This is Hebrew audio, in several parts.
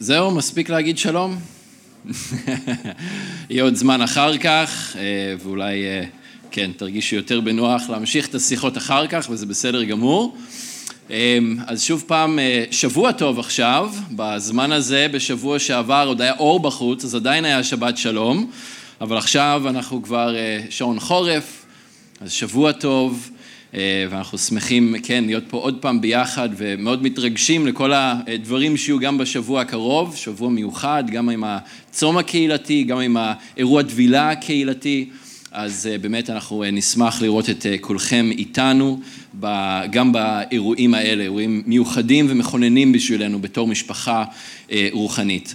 זהו, מספיק להגיד שלום? יהיה עוד זמן אחר כך, אה, ואולי, אה, כן, תרגישו יותר בנוח להמשיך את השיחות אחר כך, וזה בסדר גמור. אה, אז שוב פעם, שבוע טוב עכשיו, בזמן הזה, בשבוע שעבר עוד היה אור בחוץ, אז עדיין היה שבת שלום, אבל עכשיו אנחנו כבר שעון חורף, אז שבוע טוב. אה, ואנחנו שמחים, כן, להיות פה עוד פעם ביחד ומאוד מתרגשים לכל הדברים שיהיו גם בשבוע הקרוב, שבוע מיוחד, גם עם הצום הקהילתי, גם עם האירוע טבילה הקהילתי. אז אה, באמת אנחנו אה, נשמח לראות את כולכם איתנו, גם באירועים האלה, אירועים מיוחדים ומכוננים בשבילנו בתור משפחה רוחנית.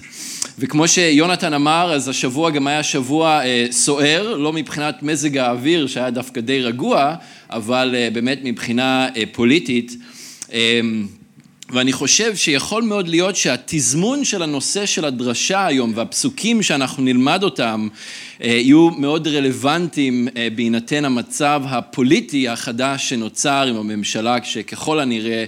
וכמו שיונתן אמר, אז השבוע גם היה שבוע סוער, לא מבחינת מזג האוויר שהיה דווקא די רגוע, אבל אה, באמת מבחינה אה, פוליטית. ואני חושב שיכול מאוד להיות שהתזמון של הנושא של הדרשה היום והפסוקים שאנחנו נלמד אותם אה, יהיו מאוד רלוונטיים בהינתן המצב הפוליטי החדש שנוצר עם הממשלה שככל הנראה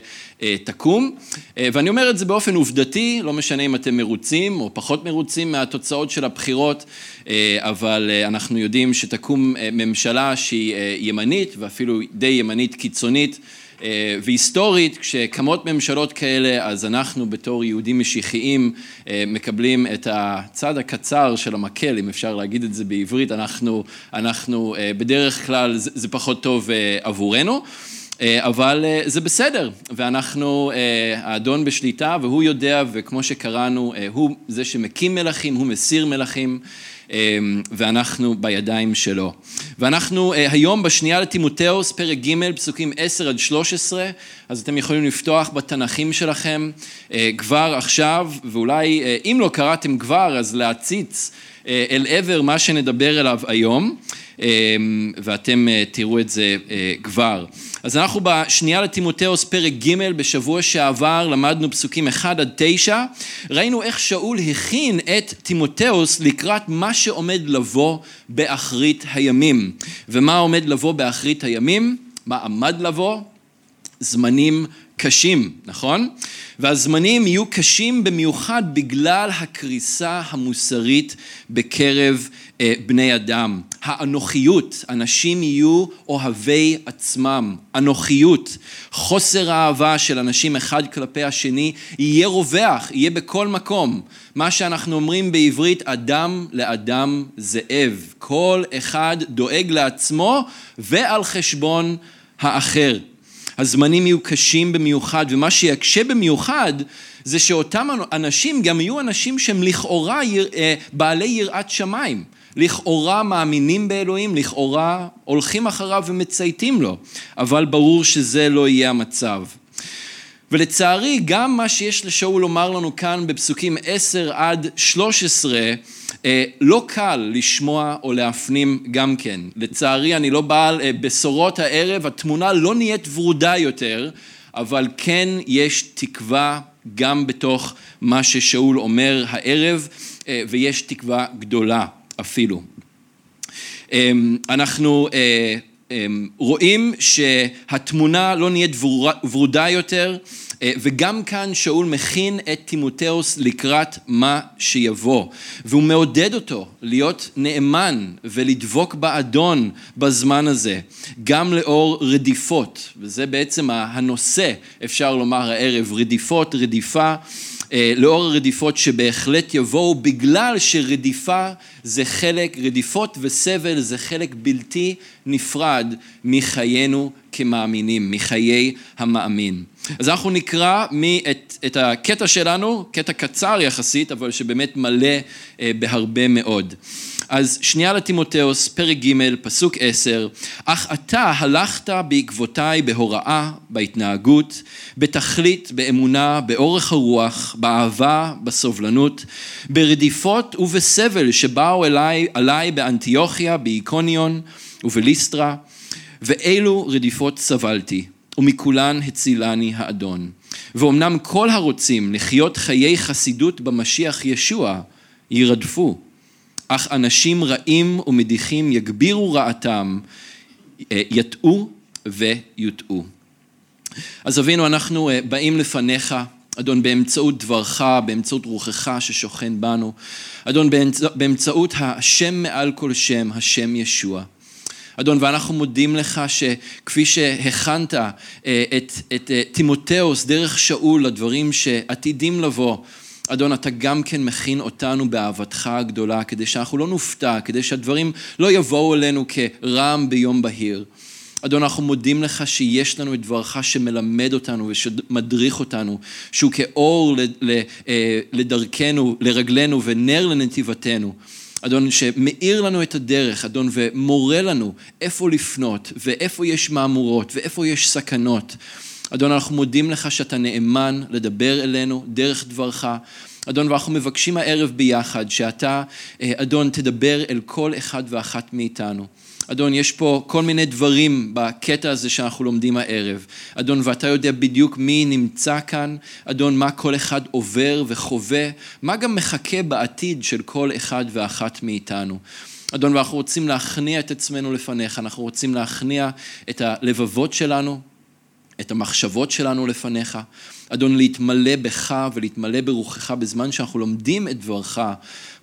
תקום. ואני אומר את זה באופן עובדתי, לא משנה אם אתם מרוצים או פחות מרוצים מהתוצאות של הבחירות, אבל אנחנו יודעים שתקום ממשלה שהיא ימנית ואפילו די ימנית קיצונית. והיסטורית, כשקמות ממשלות כאלה, אז אנחנו בתור יהודים משיחיים מקבלים את הצד הקצר של המקל, אם אפשר להגיד את זה בעברית, אנחנו, אנחנו בדרך כלל, זה, זה פחות טוב עבורנו. אה, אבל אה, זה בסדר, ואנחנו, אה, האדון בשליטה, והוא יודע, וכמו שקראנו, הוא זה שמקים מלכים, הוא מסיר מלכים, ואנחנו בידיים שלו. ואנחנו היום בשנייה לטימותאוס, פרק ג', פסוקים 10 עד 13, אז אתם יכולים לפתוח בתנ"כים שלכם כבר עכשיו, ואולי אם לא קראתם כבר, אז להציץ אל עבר מה שנדבר אליו היום, ואתם תראו את זה כבר. אז אנחנו בשנייה לטימותאוס פרק ג' בשבוע שעבר למדנו פסוקים 1 עד 9 ראינו איך שאול הכין את טימותאוס לקראת מה שעומד לבוא באחרית הימים ומה עומד לבוא באחרית הימים? מה עמד לבוא? זמנים קשים, נכון? והזמנים יהיו קשים במיוחד בגלל הקריסה המוסרית בקרב אה, בני אדם. האנוכיות, אנשים יהיו אוהבי עצמם. אנוכיות, חוסר האהבה של אנשים אחד כלפי השני, יהיה רווח, יהיה בכל מקום. מה שאנחנו אומרים בעברית, אדם לאדם זאב. כל אחד דואג לעצמו ועל חשבון האחר. הזמנים יהיו קשים במיוחד, ומה שיקשה במיוחד זה שאותם אנשים גם יהיו אנשים שהם לכאורה אה, בעלי יראת שמיים. לכאורה מאמינים באלוהים, לכאורה הולכים אחריו ומצייתים לו, אבל ברור שזה לא יהיה המצב. ולצערי גם מה שיש לשאול לומר לנו כאן בפסוקים 10 עד 13 אה, לא קל לשמוע או להפנים גם כן. לצערי אני לא בעל אה, בשורות הערב, התמונה לא נהיית ורודה יותר, אבל כן יש תקווה גם בתוך מה ששאול אומר הערב, אה, ויש תקווה גדולה אפילו. אמ, אנחנו אמ, רואים שהתמונה לא נהיית ורודה יותר, אה, וגם כאן שאול מכין את טימותאוס לקראת מה שיבוא, והוא מעודד אותו להיות נאמן ולדבוק באדון בזמן הזה, גם לאור רדיפות, וזה בעצם הנושא, אפשר לומר הערב, רדיפות, רדיפה. אה, לאור הרדיפות שבהחלט יבואו בגלל שרדיפה זה חלק, רדיפות וסבל זה חלק בלתי נפרד מחיינו כמאמינים, מחיי המאמין. אז אנחנו נקרא את, את הקטע שלנו, קטע קצר יחסית, אבל שבאמת מלא אה, בהרבה מאוד. אז שנייה לטימותאוס, פרק ג', פסוק עשר, אך אתה הלכת בעקבותיי בהוראה, בהתנהגות, בתכלית, באמונה, באורך הרוח, באהבה, בסובלנות, ברדיפות ובסבל שבאו אליי, אליי באנטיוכיה, באיקוניון ובליסטרה, ואילו רדיפות סבלתי, ומכולן הצילני האדון. ואומנם כל הרוצים לחיות חיי חסידות במשיח ישוע, ירדפו. אך אנשים רעים ומדיחים יגבירו רעתם, אה, יטעו ויוטעו. אז אבינו, אנחנו אה, באים לפניך אדון, באמצעות דברך, באמצעות רוחך ששוכן בנו. אדון, באמצעות השם מעל כל שם, השם ישוע. אדון, ואנחנו מודים לך שכפי שהכנת אה, את, את אה, תימותאוס דרך שאול לדברים שעתידים לבוא, אדון, אתה גם כן מכין אותנו באהבתך הגדולה, כדי שאנחנו לא נופתע, כדי שהדברים לא יבואו אלינו כרעם ביום בהיר. אדון, אנחנו מודים לך שיש לנו את דברך שמלמד אותנו ושמדריך אותנו, שהוא כאור אה, לדרכנו, לרגלינו ונר לנתיבתנו. אדון, שמאיר לנו את הדרך, אדון, ומורה לנו איפה לפנות, ואיפה יש מהמורות, ואיפה יש סכנות. אדון, אנחנו מודים לך שאתה נאמן לדבר אלינו דרך דברך. אדון, ואנחנו מבקשים הערב ביחד שאתה, אה, אדון, תדבר אל כל אחד ואחת מאיתנו. אדון, יש פה כל מיני דברים בקטע הזה שאנחנו לומדים הערב. אדון, ואתה יודע בדיוק מי נמצא כאן, אדון, מה כל אחד עובר וחווה, מה גם מחכה בעתיד של כל אחד ואחת מאיתנו. אדון, ואנחנו רוצים להכניע את עצמנו לפניך, אנחנו רוצים להכניע את הלבבות שלנו, את המחשבות שלנו לפניך. אדון, להתמלא בך ולהתמלא ברוחך בזמן שאנחנו לומדים את דברך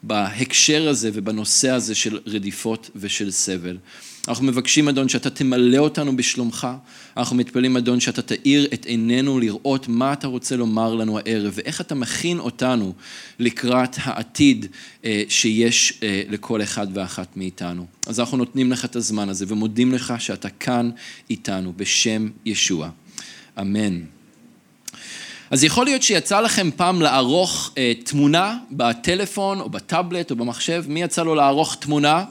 בהקשר הזה ובנושא הזה של רדיפות ושל סבל. אנחנו מבקשים, אדון, שאתה תמלא אותנו בשלומך. אנחנו מתפללים, אדון, שאתה תאיר את עינינו לראות מה אתה רוצה לומר לנו הערב, ואיך אתה מכין אותנו לקראת העתיד אה, שיש אה, לכל אחד ואחת מאיתנו. אז אנחנו נותנים לך את הזמן הזה ומודים לך שאתה כאן איתנו, בשם ישוע. אמן. אז יכול להיות שיצא לכם פעם לערוך אה, תמונה בטלפון או בטאבלט או במחשב, מי יצא לו לערוך תמונה?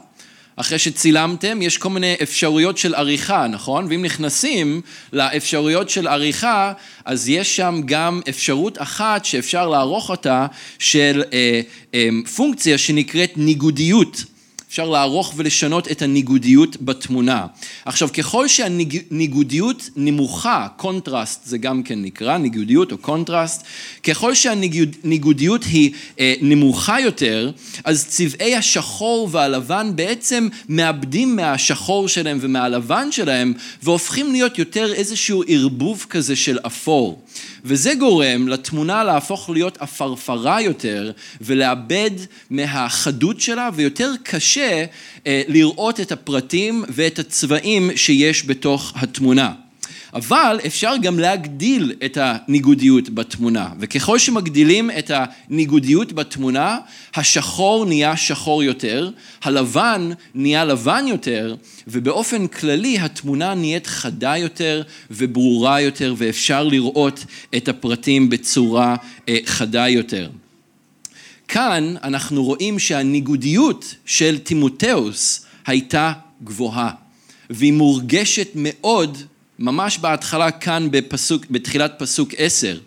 אחרי שצילמתם, יש כל מיני אפשרויות של עריכה, נכון? ואם נכנסים לאפשרויות של עריכה, אז יש שם גם אפשרות אחת שאפשר לערוך אותה של אה, אה, פונקציה שנקראת ניגודיות. אפשר לערוך ולשנות את הניגודיות בתמונה. עכשיו, ככל שהניגודיות נמוכה, קונטרסט זה גם כן נקרא, ניגודיות או קונטרסט, ככל שהניגודיות היא אה, נמוכה יותר, אז צבעי השחור והלבן בעצם מאבדים מהשחור שלהם ומהלבן שלהם, והופכים להיות יותר איזשהו ערבוב כזה של אפור. וזה גורם לתמונה להפוך להיות עפרפרה יותר ולאבד מהחדות שלה ויותר קשה אה, לראות את הפרטים ואת הצבעים שיש בתוך התמונה. אבל אפשר גם להגדיל את הניגודיות בתמונה, וככל שמגדילים את הניגודיות בתמונה, השחור נהיה שחור יותר, הלבן נהיה לבן יותר, ובאופן כללי התמונה נהיית חדה יותר וברורה יותר, ואפשר לראות את הפרטים בצורה אה, חדה יותר. כאן אנחנו רואים שהניגודיות של תימותאוס הייתה גבוהה, והיא מורגשת מאוד ממש בהתחלה כאן בפסוק, בתחילת פסוק עשר.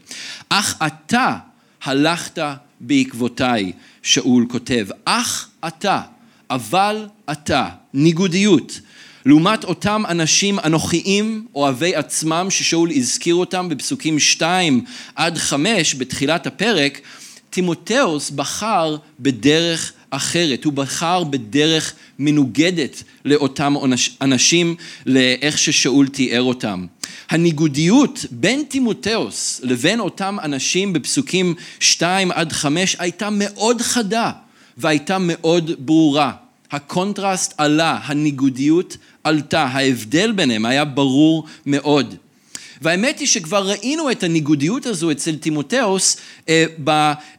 אך אתה הלכת בעקבותיי, שאול כותב. אך אתה, אבל אתה, ניגודיות. לעומת אותם אנשים אנוכיים, אוהבי עצמם, ששאול הזכיר אותם בפסוקים שתיים עד חמש בתחילת הפרק, תימותאוס בחר בדרך אחרת, הוא בחר בדרך מנוגדת לאותם אנשים, לאיך ששאול תיאר אותם. הניגודיות בין תימותאוס לבין אותם אנשים בפסוקים 2 עד 5 הייתה מאוד חדה והייתה מאוד ברורה. הקונטרסט עלה, הניגודיות עלתה, ההבדל ביניהם היה ברור מאוד. והאמת היא שכבר ראינו את הניגודיות הזו אצל תימותאוס אה,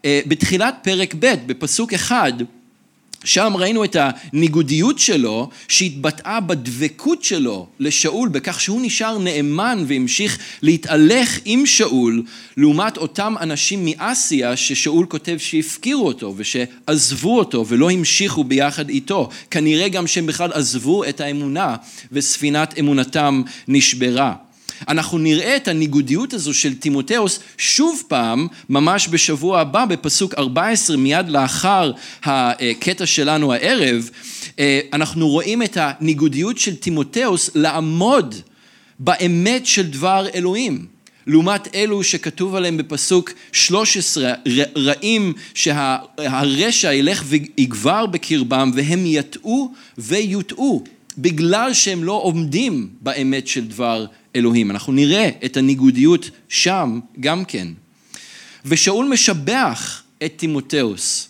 אה, בתחילת פרק ב', בפסוק אחד, שם ראינו את הניגודיות שלו שהתבטאה בדבקות שלו לשאול בכך שהוא נשאר נאמן והמשיך להתהלך עם שאול לעומת אותם אנשים מאסיה ששאול כותב שהפקירו אותו ושעזבו אותו ולא המשיכו ביחד איתו. כנראה גם שהם בכלל עזבו את האמונה וספינת אמונתם נשברה אנחנו נראה את הניגודיות הזו של תימותאוס שוב פעם, ממש בשבוע הבא, בפסוק 14, מיד לאחר הקטע שלנו הערב, אנחנו רואים את הניגודיות של תימותאוס לעמוד באמת של דבר אלוהים. לעומת אלו שכתוב עליהם בפסוק 13, רעים שהרשע ילך ויגבר בקרבם והם יטעו ויוטעו, בגלל שהם לא עומדים באמת של דבר אלוהים. אנחנו נראה את הניגודיות שם גם כן. ושאול משבח את תימותאוס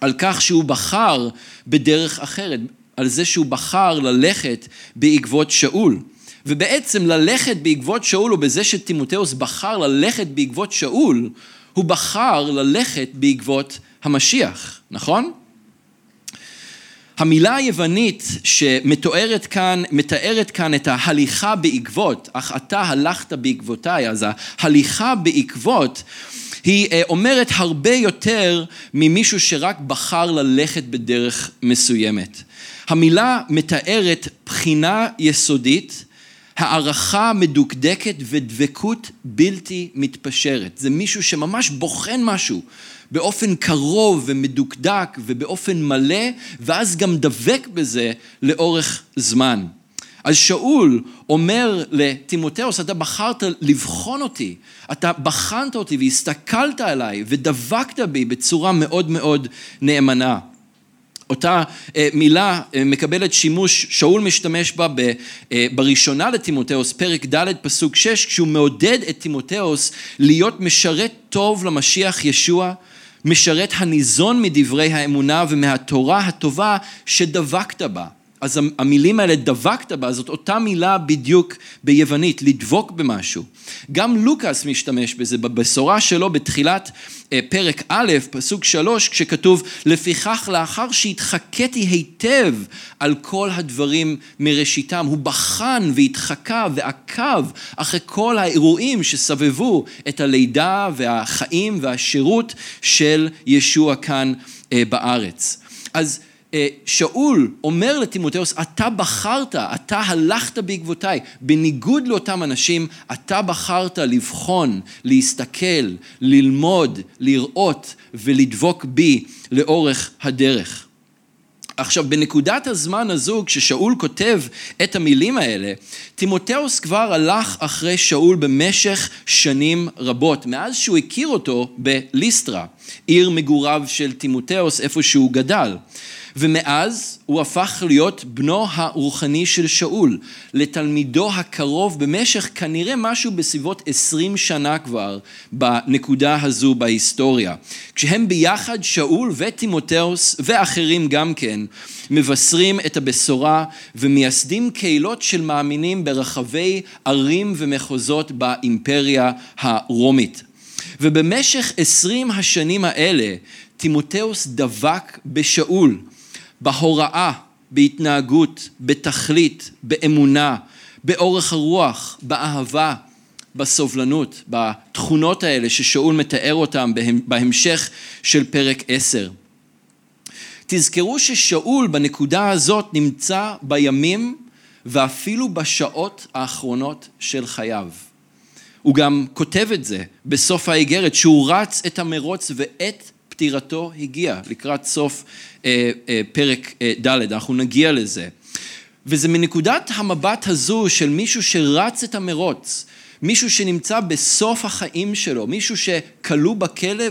על כך שהוא בחר בדרך אחרת, על זה שהוא בחר ללכת בעקבות שאול. ובעצם ללכת בעקבות שאול, או בזה שתימותאוס בחר ללכת בעקבות שאול, הוא בחר ללכת בעקבות המשיח, נכון? המילה היוונית שמתוארת כאן, מתארת כאן את ההליכה בעקבות, אך אתה הלכת בעקבותיי, אז ההליכה בעקבות היא אה, אומרת הרבה יותר ממישהו שרק בחר ללכת בדרך מסוימת. המילה מתארת בחינה יסודית, הערכה מדוקדקת ודבקות בלתי מתפשרת. זה מישהו שממש בוחן משהו באופן קרוב ומדוקדק ובאופן מלא, ואז גם דבק בזה לאורך זמן. אז שאול אומר לטימותאוס, אתה בחרת לבחון אותי, אתה בחנת אותי והסתכלת עליי ודבקת בי בצורה מאוד מאוד נאמנה. אותה אה, מילה אה, מקבלת שימוש, שאול משתמש בה אה, בראשונה לטימותאוס, פרק ד' פסוק 6, כשהוא מעודד את טימותאוס להיות משרת טוב למשיח ישוע, משרת הניזון מדברי האמונה ומהתורה הטובה שדבקת בה. אז המילים האלה, דבקת בה, זאת אותה מילה בדיוק ביוונית, לדבוק במשהו. גם לוקאס משתמש בזה בבשורה שלו בתחילת אה, פרק א', פסוק שלוש, כשכתוב, לפיכך לאחר שהתחקתי היטב על כל הדברים מראשיתם, הוא בחן והתחקה ועקב אחרי כל האירועים שסבבו את הלידה והחיים והשירות של ישוע כאן אה, בארץ. אז שאול אומר לטימותאוס, אתה בחרת, אתה הלכת בעקבותיי. בניגוד לאותם אנשים, אתה בחרת לבחון, להסתכל, ללמוד, לראות ולדבוק בי לאורך הדרך. עכשיו, בנקודת הזמן הזו, כששאול כותב את המילים האלה, תימותאוס כבר הלך אחרי שאול במשך שנים רבות, מאז שהוא הכיר אותו בליסטרה, עיר מגוריו של תימותאוס, איפה שהוא גדל. ומאז הוא הפך להיות בנו הרוחני של שאול, לתלמידו הקרוב במשך כנראה משהו בסביבות עשרים שנה כבר בנקודה הזו בהיסטוריה. כשהם ביחד, שאול וטימותאוס ואחרים גם כן, מבשרים את הבשורה ומייסדים קהילות של מאמינים ברחבי ערים ומחוזות באימפריה הרומית. ובמשך עשרים השנים האלה, תימותאוס דבק בשאול. בהוראה, בהתנהגות, בתכלית, באמונה, באורך הרוח, באהבה, בסובלנות, בתכונות האלה ששאול מתאר אותם בהמשך של פרק עשר. תזכרו ששאול בנקודה הזאת נמצא בימים ואפילו בשעות האחרונות של חייו. הוא גם כותב את זה בסוף האיגרת, שהוא רץ את המרוץ ואת פטירתו הגיע לקראת סוף אה, אה, פרק אה, ד', אנחנו נגיע לזה. וזה מנקודת המבט הזו של מישהו שרץ את המרוץ, מישהו שנמצא בסוף החיים שלו, מישהו שכלוא בכלא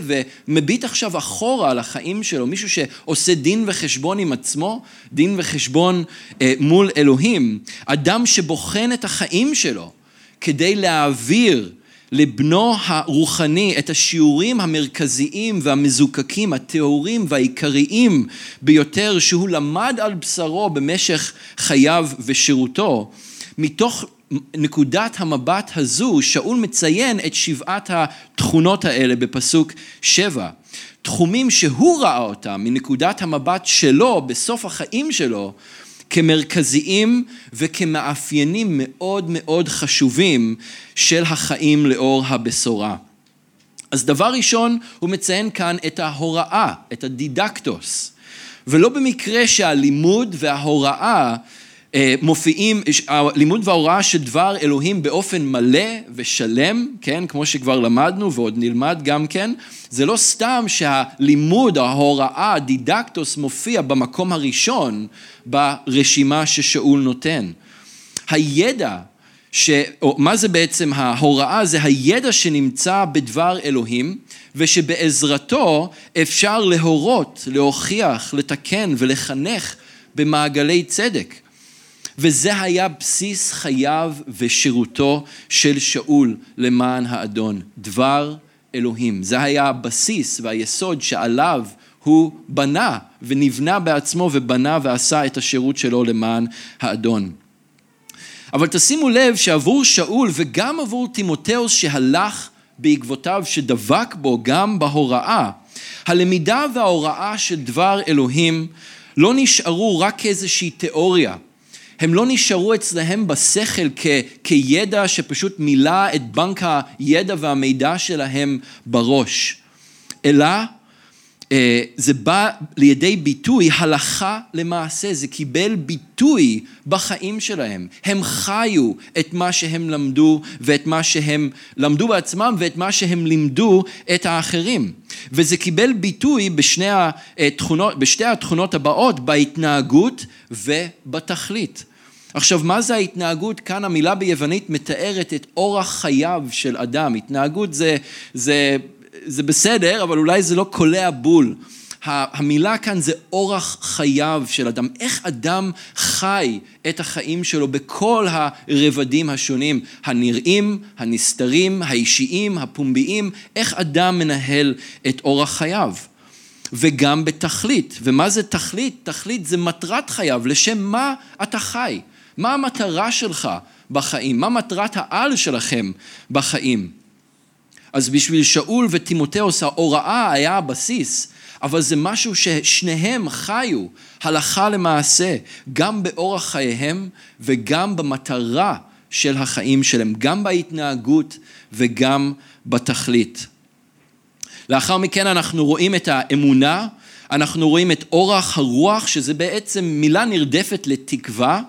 ומביט עכשיו אחורה על החיים שלו, מישהו שעושה דין וחשבון עם עצמו, דין וחשבון אה, מול אלוהים, אדם שבוחן את החיים שלו כדי להעביר לבנו הרוחני את השיעורים המרכזיים והמזוקקים, הטהורים והעיקריים ביותר שהוא למד על בשרו במשך חייו ושירותו, מתוך נקודת המבט הזו, שאול מציין את שבעת התכונות האלה בפסוק שבע. תחומים שהוא ראה אותם מנקודת המבט שלו, בסוף החיים שלו, כמרכזיים וכמאפיינים מאוד מאוד חשובים של החיים לאור הבשורה. אז דבר ראשון, הוא מציין כאן את ההוראה, את הדידקטוס. ולא במקרה שהלימוד וההוראה אה, מופיעים, הלימוד וההוראה של דבר אלוהים באופן מלא ושלם, כן, כמו שכבר למדנו ועוד נלמד גם כן, זה לא סתם שהלימוד, ההוראה, הדידקטוס מופיע במקום הראשון ברשימה ששאול נותן. הידע, ש... או מה זה בעצם ההוראה? זה הידע שנמצא בדבר אלוהים ושבעזרתו אפשר להורות, להוכיח, לתקן ולחנך במעגלי צדק. וזה היה בסיס חייו ושירותו של שאול למען האדון. דבר אלוהים. זה היה הבסיס והיסוד שעליו הוא בנה ונבנה בעצמו ובנה ועשה את השירות שלו למען האדון. אבל תשימו לב שעבור שאול וגם עבור תימותאוס שהלך בעקבותיו, שדבק בו גם בהוראה, הלמידה וההוראה של דבר אלוהים לא נשארו רק כאיזושהי תיאוריה. הם לא נשארו אצלהם בשכל כ, כידע שפשוט מילא את בנק הידע והמידע שלהם בראש, אלא זה בא לידי ביטוי הלכה למעשה, זה קיבל ביטוי בחיים שלהם. הם חיו את מה שהם למדו ואת מה שהם למדו בעצמם ואת מה שהם לימדו את האחרים. וזה קיבל ביטוי התכונות, בשתי התכונות הבאות, בהתנהגות ובתכלית. עכשיו, מה זה ההתנהגות? כאן המילה ביוונית מתארת את אורח חייו של אדם. התנהגות זה, זה זה בסדר, אבל אולי זה לא קולע בול. המילה כאן זה אורח חייו של אדם, איך אדם חי את החיים שלו בכל הרבדים השונים, הנראים, הנסתרים, האישיים, הפומביים, איך אדם מנהל את אורח חייו. וגם בתכלית. ומה זה תכלית? תכלית זה מטרת חייו, לשם מה אתה חי? מה המטרה שלך בחיים? מה מטרת העל שלכם בחיים? אז בשביל שאול וטימותאוס ההוראה היה הבסיס, אבל זה משהו ששניהם חיו הלכה למעשה, גם באורח חייהם וגם במטרה של החיים שלהם, גם בהתנהגות וגם בתכלית. לאחר מכן אנחנו רואים את האמונה, אנחנו רואים את אורח הרוח, שזה בעצם מילה נרדפת לתקווה,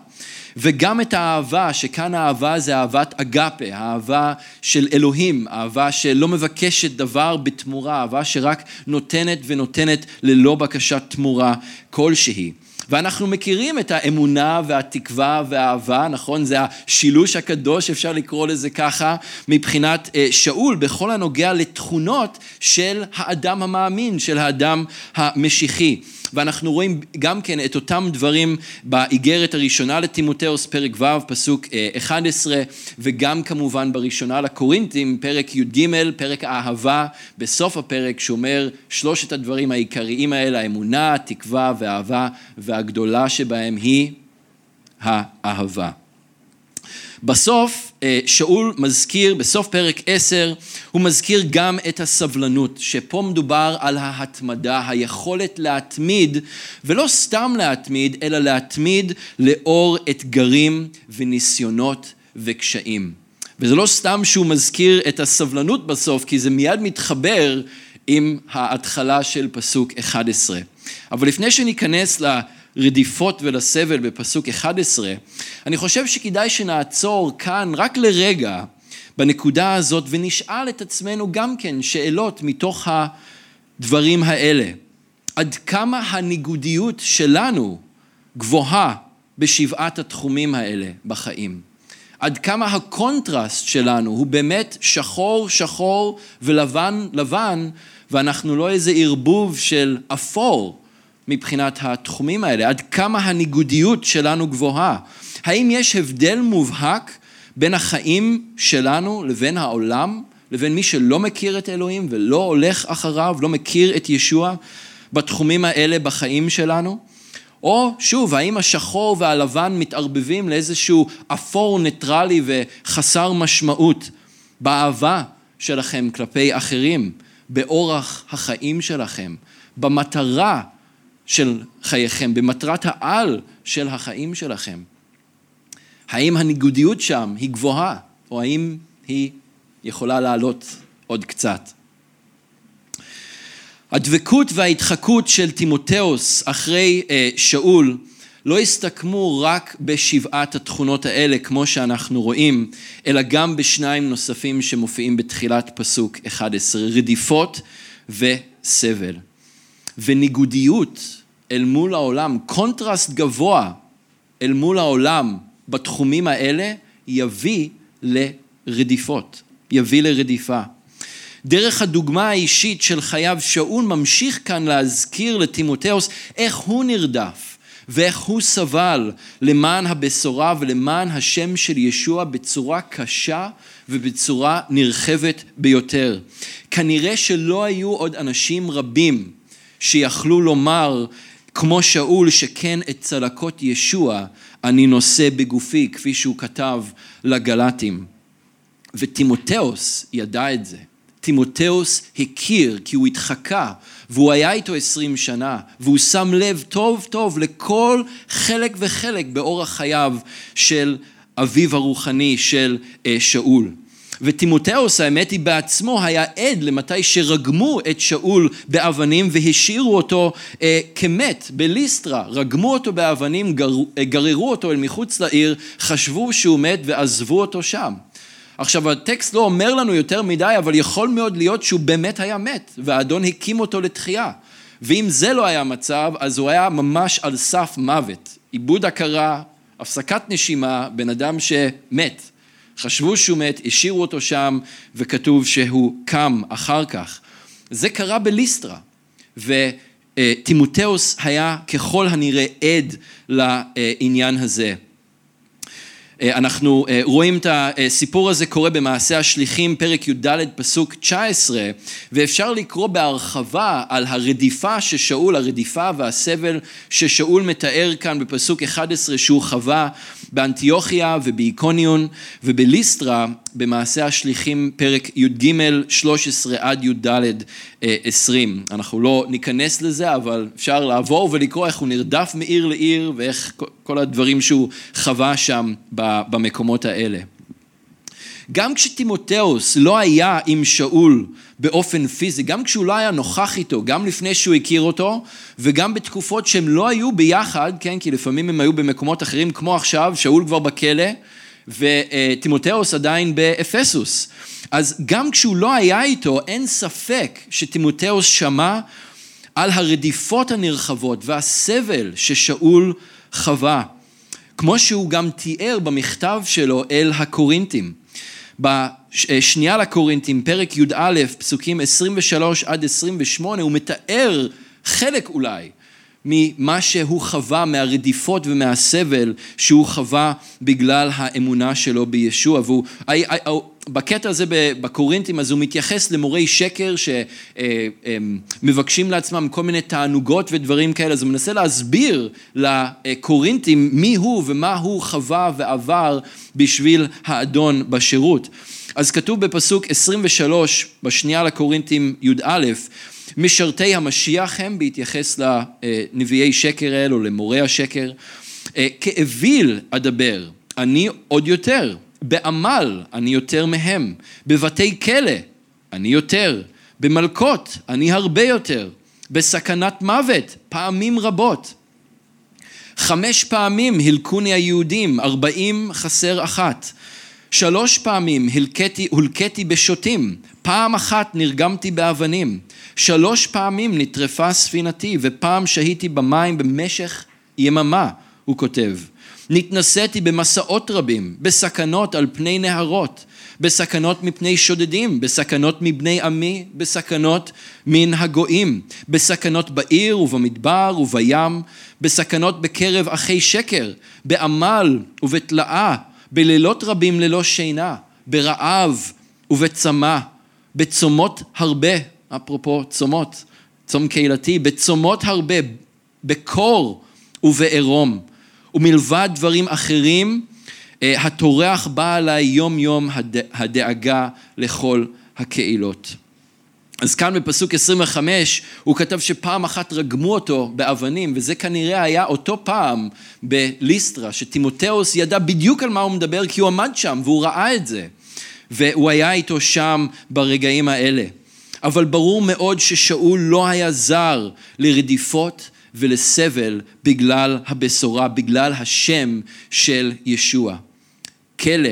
וגם את האהבה, שכאן האהבה זה אהבת אגפה, האהבה של אלוהים, אהבה שלא מבקשת דבר בתמורה, אהבה שרק נותנת ונותנת ללא בקשת תמורה כלשהי. ואנחנו מכירים את האמונה והתקווה והאהבה, נכון? זה השילוש הקדוש, אפשר לקרוא לזה ככה, מבחינת אה, שאול, בכל הנוגע לתכונות של האדם המאמין, של האדם המשיחי. ואנחנו רואים גם כן את אותם דברים באיגרת הראשונה לטימותאוס, פרק ו', פסוק 11, אה, וגם כמובן בראשונה לקורינתים, פרק י"ג, פרק האהבה, בסוף הפרק שאומר שלושת הדברים העיקריים האלה, האמונה, התקווה והאהבה, והגדולה שבהם היא האהבה. בסוף אה, שאול מזכיר, בסוף פרק עשר, הוא מזכיר גם את הסבלנות, שפה מדובר על ההתמדה, היכולת להתמיד, ולא סתם להתמיד, אלא להתמיד לאור אתגרים וניסיונות וקשיים. וזה לא סתם שהוא מזכיר את הסבלנות בסוף, כי זה מיד מתחבר עם ההתחלה של פסוק 11. אבל לפני שניכנס. לרדיפות ולסבל בפסוק 11, אני חושב שכדאי שנעצור כאן רק לרגע בנקודה הזאת ונשאל את עצמנו גם כן שאלות מתוך הדברים האלה. עד כמה הניגודיות שלנו גבוהה בשבעת התחומים האלה בחיים? עד כמה הקונטרסט שלנו הוא באמת שחור שחור ולבן לבן ואנחנו לא איזה ערבוב של אפור מבחינת התחומים האלה? עד כמה הניגודיות שלנו גבוהה? האם יש הבדל מובהק בין החיים שלנו לבין העולם, לבין מי שלא מכיר את אלוהים ולא הולך אחריו, לא מכיר את ישוע בתחומים האלה בחיים שלנו? או שוב, האם השחור והלבן מתערבבים לאיזשהו אפור ניטרלי וחסר משמעות באהבה שלכם כלפי אחרים, באורח החיים שלכם, במטרה של חייכם, במטרת העל של החיים שלכם. האם הניגודיות שם היא גבוהה, או האם היא יכולה לעלות עוד קצת? הדבקות וההתחקות של תימותאוס אחרי אה, שאול לא הסתכמו רק בשבעת התכונות האלה, כמו שאנחנו רואים, אלא גם בשניים נוספים שמופיעים בתחילת פסוק 11, רדיפות וסבל. וניגודיות אל מול העולם, קונטרסט גבוה אל מול העולם בתחומים האלה, יביא לרדיפות, יביא לרדיפה. דרך הדוגמה האישית של חייו, שאול ממשיך כאן להזכיר לטימותאוס איך הוא נרדף ואיך הוא סבל למען הבשורה ולמען השם של ישוע בצורה קשה ובצורה נרחבת ביותר. כנראה שלא היו עוד אנשים רבים שיכלו לומר, כמו שאול, שכן את צלקות ישוע אני נושא בגופי, כפי שהוא כתב לגלטים. וטימותאוס ידע את זה. טימותאוס הכיר כי הוא התחקה והוא היה איתו עשרים שנה והוא שם לב טוב טוב לכל חלק וחלק באורח חייו של אביו הרוחני של אה, שאול. וטימותאוס האמת היא בעצמו היה עד למתי שרגמו את שאול באבנים והשאירו אותו אה, כמת בליסטרה, רגמו אותו באבנים, גר, אה, גררו אותו אל מחוץ לעיר, חשבו שהוא מת ועזבו אותו שם. עכשיו הטקסט לא אומר לנו יותר מדי, אבל יכול מאוד להיות שהוא באמת היה מת, והאדון הקים אותו לתחייה. ואם זה לא היה המצב, אז הוא היה ממש על סף מוות. עיבוד הכרה, הפסקת נשימה, בן אדם שמת. חשבו שהוא מת, השאירו אותו שם, וכתוב שהוא קם אחר כך. זה קרה בליסטרה, וטימותאוס היה ככל הנראה עד לעניין הזה. אה, אנחנו אה, רואים את הסיפור הזה קורה במעשה השליחים, פרק י"ד, פסוק 19, ואפשר לקרוא בהרחבה על הרדיפה ששאול, הרדיפה והסבל ששאול מתאר כאן בפסוק 11 שהוא חווה באנטיוכיה ובאיקוניון ובליסטרה במעשה השליחים פרק י"ג 13 עד י"ד 20. אנחנו לא ניכנס לזה אבל אפשר לעבור ולקרוא איך הוא נרדף מעיר לעיר ואיך כל הדברים שהוא חווה שם במקומות האלה. גם כשטימותאוס לא היה עם שאול באופן פיזי, גם כשהוא לא היה נוכח איתו, גם לפני שהוא הכיר אותו, וגם בתקופות שהם לא היו ביחד, כן, כי לפעמים הם היו במקומות אחרים, כמו עכשיו, שאול כבר בכלא, וטימותאוס עדיין באפסוס. אז גם כשהוא לא היה איתו, אין ספק שטימותאוס שמע על הרדיפות הנרחבות והסבל ששאול חווה, כמו שהוא גם תיאר במכתב שלו אל הקורינטים. בשנייה לקורינטים, פרק י"א, פסוקים 23 עד 28, הוא מתאר חלק אולי ממה שהוא חווה, מהרדיפות ומהסבל שהוא חווה בגלל האמונה שלו בישוע. והוא, בקטע הזה בקורינטים, אז הוא מתייחס למורי שקר שמבקשים לעצמם כל מיני תענוגות ודברים כאלה, אז הוא מנסה להסביר לקורינטים מי הוא ומה הוא חווה ועבר בשביל האדון בשירות. אז כתוב בפסוק 23 בשנייה לקורינטים י"א משרתי המשיח הם, בהתייחס לנביאי שקר האלו, למורי השקר, אה, כאוויל אדבר, אני עוד יותר, בעמל אני יותר מהם, בבתי כלא אני יותר, במלקות אני הרבה יותר, בסכנת מוות פעמים רבות. חמש פעמים הלקוני היהודים, ארבעים חסר אחת. שלוש פעמים הלקטי, הולקטי בשוטים, פעם אחת נרגמתי באבנים, שלוש פעמים נטרפה ספינתי ופעם שהיתי במים במשך יממה, הוא כותב. נתנסיתי במסעות רבים, בסכנות על פני נהרות, בסכנות מפני שודדים, בסכנות מבני עמי, בסכנות מן הגויים, בסכנות בעיר ובמדבר ובים, בסכנות בקרב אחי שקר, בעמל ובתלאה, בלילות רבים ללא שינה, ברעב ובצמא, בצומות הרבה, אפרופו צומות, צום קהילתי, בצומות הרבה, בקור ובעירום, ומלבד דברים אחרים, אה, הטורח בא עליי יום יום הדאגה לכל הקהילות. אז כאן בפסוק 25 הוא כתב שפעם אחת רגמו אותו באבנים וזה כנראה היה אותו פעם בליסטרה שטימותאוס ידע בדיוק על מה הוא מדבר כי הוא עמד שם והוא ראה את זה והוא היה איתו שם ברגעים האלה. אבל ברור מאוד ששאול לא היה זר לרדיפות ולסבל בגלל הבשורה, בגלל השם של ישוע. כלא,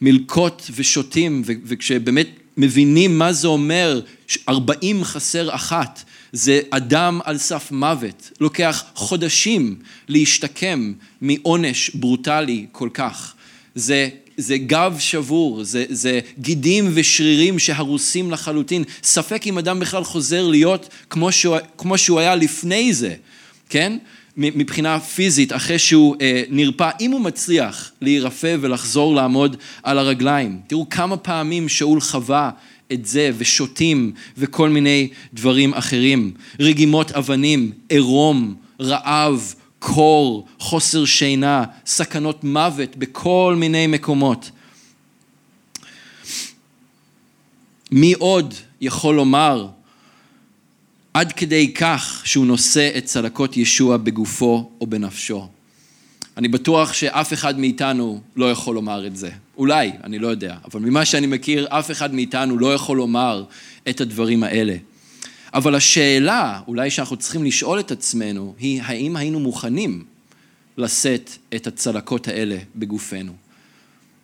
מלקות ושוטים, וכשבאמת מבינים מה זה אומר, ארבעים חסר אחת, זה אדם על סף מוות, לוקח חודשים להשתקם מעונש ברוטלי כל כך. זה זה גב שבור, זה, זה גידים ושרירים שהרוסים לחלוטין. ספק אם אדם בכלל חוזר להיות כמו שהוא, כמו שהוא היה לפני זה, כן? מבחינה פיזית אחרי שהוא אה, נרפא, אם הוא מצליח להירפא ולחזור לעמוד על הרגליים. תראו כמה פעמים שאול חווה את זה ושותים וכל מיני דברים אחרים. רגימות אבנים, עירום, רעב, קור, חוסר שינה, סכנות מוות בכל מיני מקומות. מי עוד יכול לומר עד כדי כך שהוא נושא את צלקות ישוע בגופו או בנפשו? אני בטוח שאף אחד מאיתנו לא יכול לומר את זה. אולי, אני לא יודע, אבל ממה שאני מכיר, אף אחד מאיתנו לא יכול לומר את הדברים האלה. אבל השאלה, אולי שאנחנו צריכים לשאול את עצמנו, היא האם היינו מוכנים לשאת את הצלקות האלה בגופנו?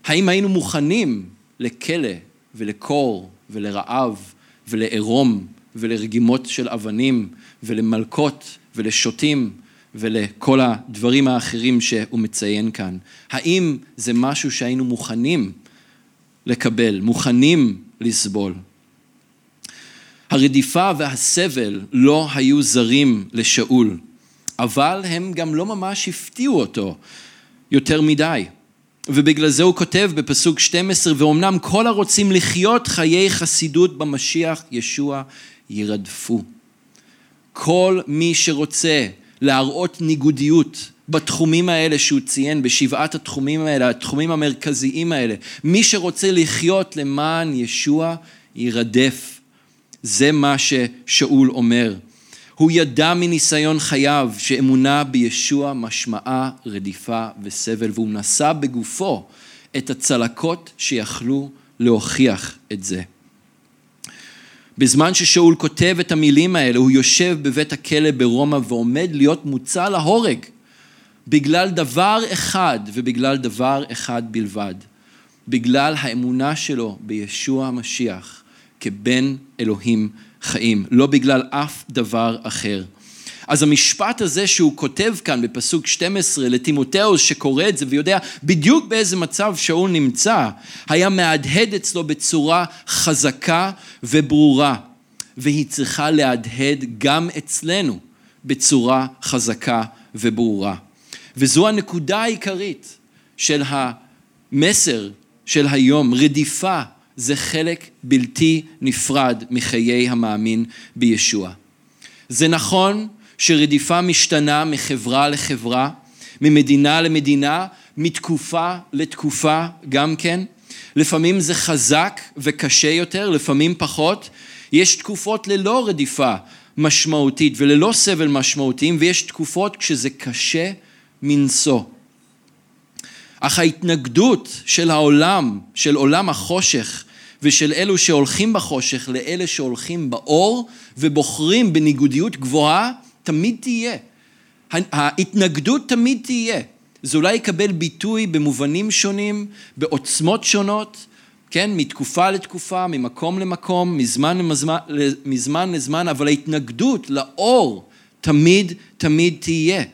האם היינו מוכנים לכלא ולקור ולרעב ולעירום ולרגימות של אבנים ולמלקות ולשוטים ולכל הדברים האחרים שהוא מציין כאן? האם זה משהו שהיינו מוכנים לקבל, מוכנים לסבול? הרדיפה והסבל לא היו זרים לשאול, אבל הם גם לא ממש הפתיעו אותו יותר מדי. ובגלל זה הוא כותב בפסוק 12, ואומנם כל הרוצים לחיות חיי חסידות במשיח ישוע ירדפו. כל מי שרוצה להראות ניגודיות בתחומים האלה שהוא ציין, בשבעת התחומים האלה, התחומים המרכזיים האלה, מי שרוצה לחיות למען ישוע ירדף. זה מה ששאול אומר. הוא ידע מניסיון חייו שאמונה בישוע משמעה רדיפה וסבל, והוא נשא בגופו את הצלקות שיכלו להוכיח את זה. בזמן ששאול כותב את המילים האלה, הוא יושב בבית הכלא ברומא ועומד להיות מוצא להורג בגלל דבר אחד ובגלל דבר אחד בלבד, בגלל האמונה שלו בישוע המשיח כבן אלוהים חיים, לא בגלל אף דבר אחר. אז המשפט הזה שהוא כותב כאן בפסוק 12 לטימותאוס שקורא את זה ויודע בדיוק באיזה מצב שאול נמצא, היה מהדהד אצלו בצורה חזקה וברורה, והיא צריכה להדהד גם אצלנו בצורה חזקה וברורה. וזו הנקודה העיקרית של המסר של היום, רדיפה זה חלק בלתי נפרד מחיי המאמין בישוע. זה נכון שרדיפה משתנה מחברה לחברה, ממדינה למדינה, מתקופה לתקופה גם כן. לפעמים זה חזק וקשה יותר, לפעמים פחות. יש תקופות ללא רדיפה משמעותית וללא סבל משמעותיים, ויש תקופות כשזה קשה מנשוא. אך ההתנגדות של העולם, של עולם החושך, ושל אלו שהולכים בחושך לאלה שהולכים באור ובוחרים בניגודיות גבוהה, תמיד תהיה. ההתנגדות תמיד תהיה. זה אולי יקבל ביטוי במובנים שונים, בעוצמות שונות, כן, מתקופה לתקופה, ממקום למקום, מזמן למזמן, מזמן לזמן, אבל ההתנגדות לאור תמיד תמיד תהיה.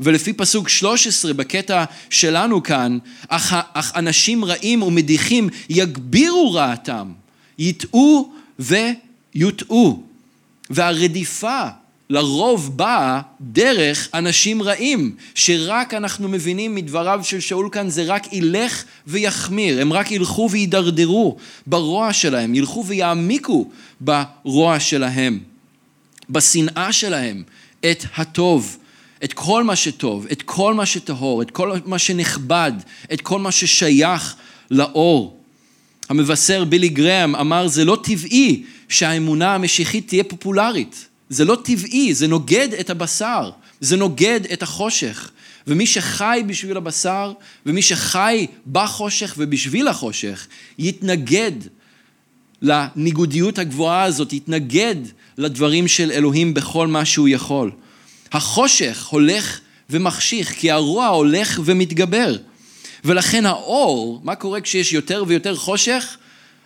ולפי פסוק 13 בקטע שלנו כאן, אך, אך אנשים רעים ומדיחים יגבירו רעתם, יטעו ויוטעו. והרדיפה לרוב באה דרך אנשים רעים, שרק אנחנו מבינים מדבריו של שאול כאן, זה רק ילך ויחמיר, הם רק ילכו וידרדרו ברוע שלהם, ילכו ויעמיקו ברוע שלהם, בשנאה שלהם את הטוב. את כל מה שטוב, את כל מה שטהור, את כל מה שנכבד, את כל מה ששייך לאור. המבשר בילי גראם אמר, זה לא טבעי שהאמונה המשיחית תהיה פופולרית. זה לא טבעי, זה נוגד את הבשר, זה נוגד את החושך. ומי שחי בשביל הבשר, ומי שחי בחושך ובשביל החושך, יתנגד לניגודיות הגבוהה הזאת, יתנגד לדברים של אלוהים בכל מה שהוא יכול. החושך הולך ומחשיך, כי הרוע הולך ומתגבר. ולכן האור, מה קורה כשיש יותר ויותר חושך?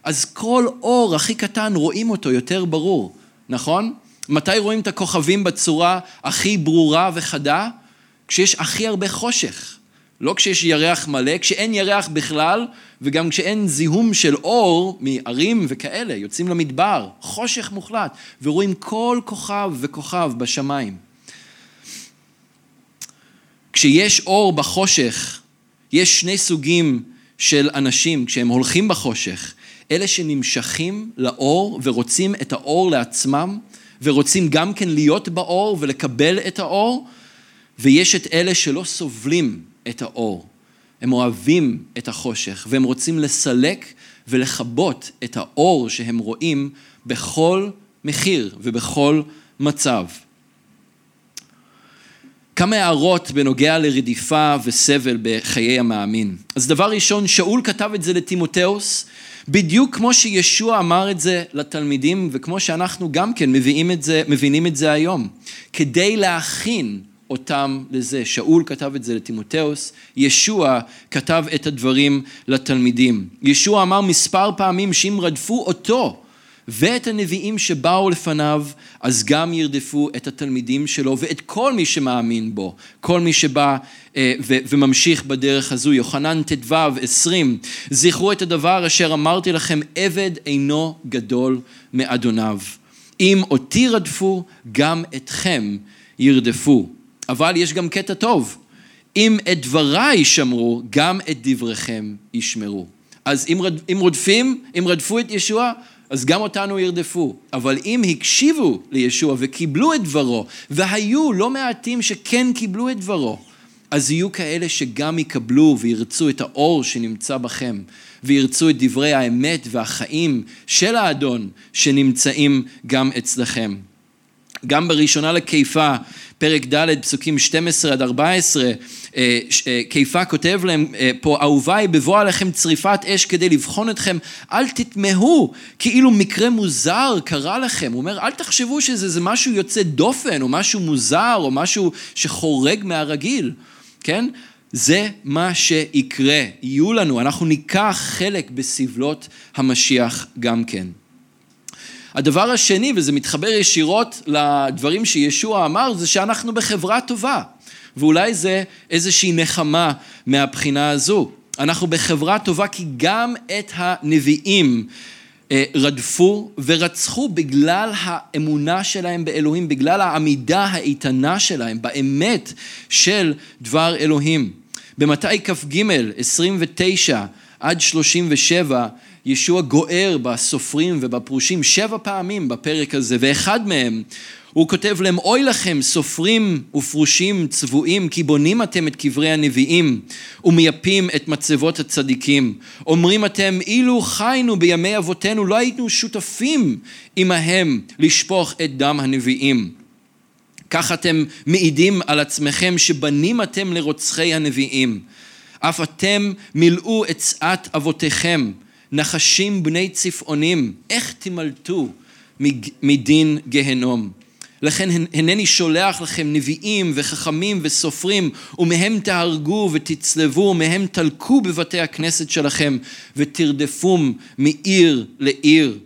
אז כל אור הכי קטן רואים אותו יותר ברור, נכון? מתי רואים את הכוכבים בצורה הכי ברורה וחדה? כשיש הכי הרבה חושך. לא כשיש ירח מלא, כשאין ירח בכלל, וגם כשאין זיהום של אור מערים וכאלה, יוצאים למדבר, חושך מוחלט, ורואים כל כוכב וכוכב בשמיים. כשיש אור בחושך, יש שני סוגים של אנשים כשהם הולכים בחושך. אלה שנמשכים לאור ורוצים את האור לעצמם, ורוצים גם כן להיות באור ולקבל את האור, ויש את אלה שלא סובלים את האור. הם אוהבים את החושך, והם רוצים לסלק ולכבות את האור שהם רואים בכל מחיר ובכל מצב. כמה הערות בנוגע לרדיפה וסבל בחיי המאמין. אז דבר ראשון, שאול כתב את זה לטימותאוס, בדיוק כמו שישוע אמר את זה לתלמידים, וכמו שאנחנו גם כן את זה, מבינים את זה היום. כדי להכין אותם לזה. שאול כתב את זה לטימותאוס, ישוע כתב את הדברים לתלמידים. ישוע אמר מספר פעמים שאם רדפו אותו ואת הנביאים שבאו לפניו, אז גם ירדפו את התלמידים שלו ואת כל מי שמאמין בו, כל מי שבא אה, וממשיך בדרך הזו. יוחנן ט"ו עשרים, זכרו את הדבר אשר אמרתי לכם, עבד אינו גדול מאדוניו. אם אותי רדפו, גם אתכם ירדפו. אבל יש גם קטע טוב, אם את דבריי ישמרו, גם את דבריכם ישמרו. אז אם, רד, אם רודפים, אם רדפו את ישוע, אז גם אותנו ירדפו. אבל אם הקשיבו לישוע וקיבלו את דברו, והיו לא מעטים שכן קיבלו את דברו, אז יהיו כאלה שגם יקבלו וירצו את האור שנמצא בכם, וירצו את דברי האמת והחיים של האדון שנמצאים גם אצלכם. גם בראשונה לקיפה, פרק ד', פסוקים 12 עד 14, קיפה אה, כותב להם אה, פה, אהוביי, בבוא עליכם צריפת אש כדי לבחון אתכם, אל תתמהו כאילו מקרה מוזר קרה לכם. הוא אומר, אל תחשבו שזה משהו יוצא דופן, או משהו מוזר, או משהו שחורג מהרגיל, כן? זה מה שיקרה, יהיו לנו, אנחנו ניקח חלק בסבלות המשיח גם כן. הדבר השני, וזה מתחבר ישירות לדברים שישוע אמר, זה שאנחנו בחברה טובה. ואולי זה איזושהי נחמה מהבחינה הזו. אנחנו בחברה טובה כי גם את הנביאים אה, רדפו ורצחו בגלל האמונה שלהם באלוהים, בגלל העמידה האיתנה שלהם באמת של דבר אלוהים. במתי כ"ג, 29 עד 37, ישוע גוער בסופרים ובפרושים שבע פעמים בפרק הזה, ואחד מהם הוא כותב להם, אוי לכם, סופרים ופרושים צבועים, כי בונים אתם את קברי הנביאים, ומייפים את מצבות הצדיקים. אומרים אתם, אילו חיינו בימי אבותינו, לא היינו שותפים עמהם לשפוך את דם הנביאים. כך אתם מעידים על עצמכם שבנים אתם לרוצחי הנביאים. אף אתם מילאו את שאת אבותיכם. נחשים בני צפעונים, איך תמלטו מדין גהנום? לכן הנני שולח לכם נביאים וחכמים וסופרים, ומהם תהרגו ותצלבו, ומהם תלקו בבתי הכנסת שלכם, ותרדפום מעיר לעיר.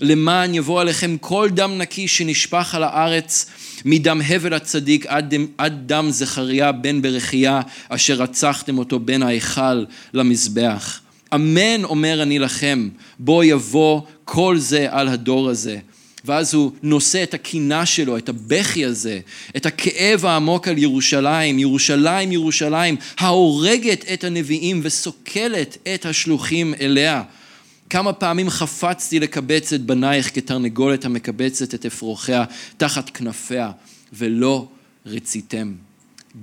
למען יבוא עליכם כל דם נקי שנשפך על הארץ, מדם הבל הצדיק עד עד דם זכריה בן ברכיה, אשר רצחתם אותו בין ההיכל למזבח. אמן אומר אני לכם, בוא יבוא כל זה על הדור הזה. ואז הוא נושא את הקינה שלו, את הבכי הזה, את הכאב העמוק על ירושלים, ירושלים, ירושלים, ההורגת את הנביאים וסוקלת את השלוחים אליה. כמה פעמים חפצתי לקבץ את בנייך כתרנגולת המקבצת את אפרוחיה תחת כנפיה, ולא רציתם.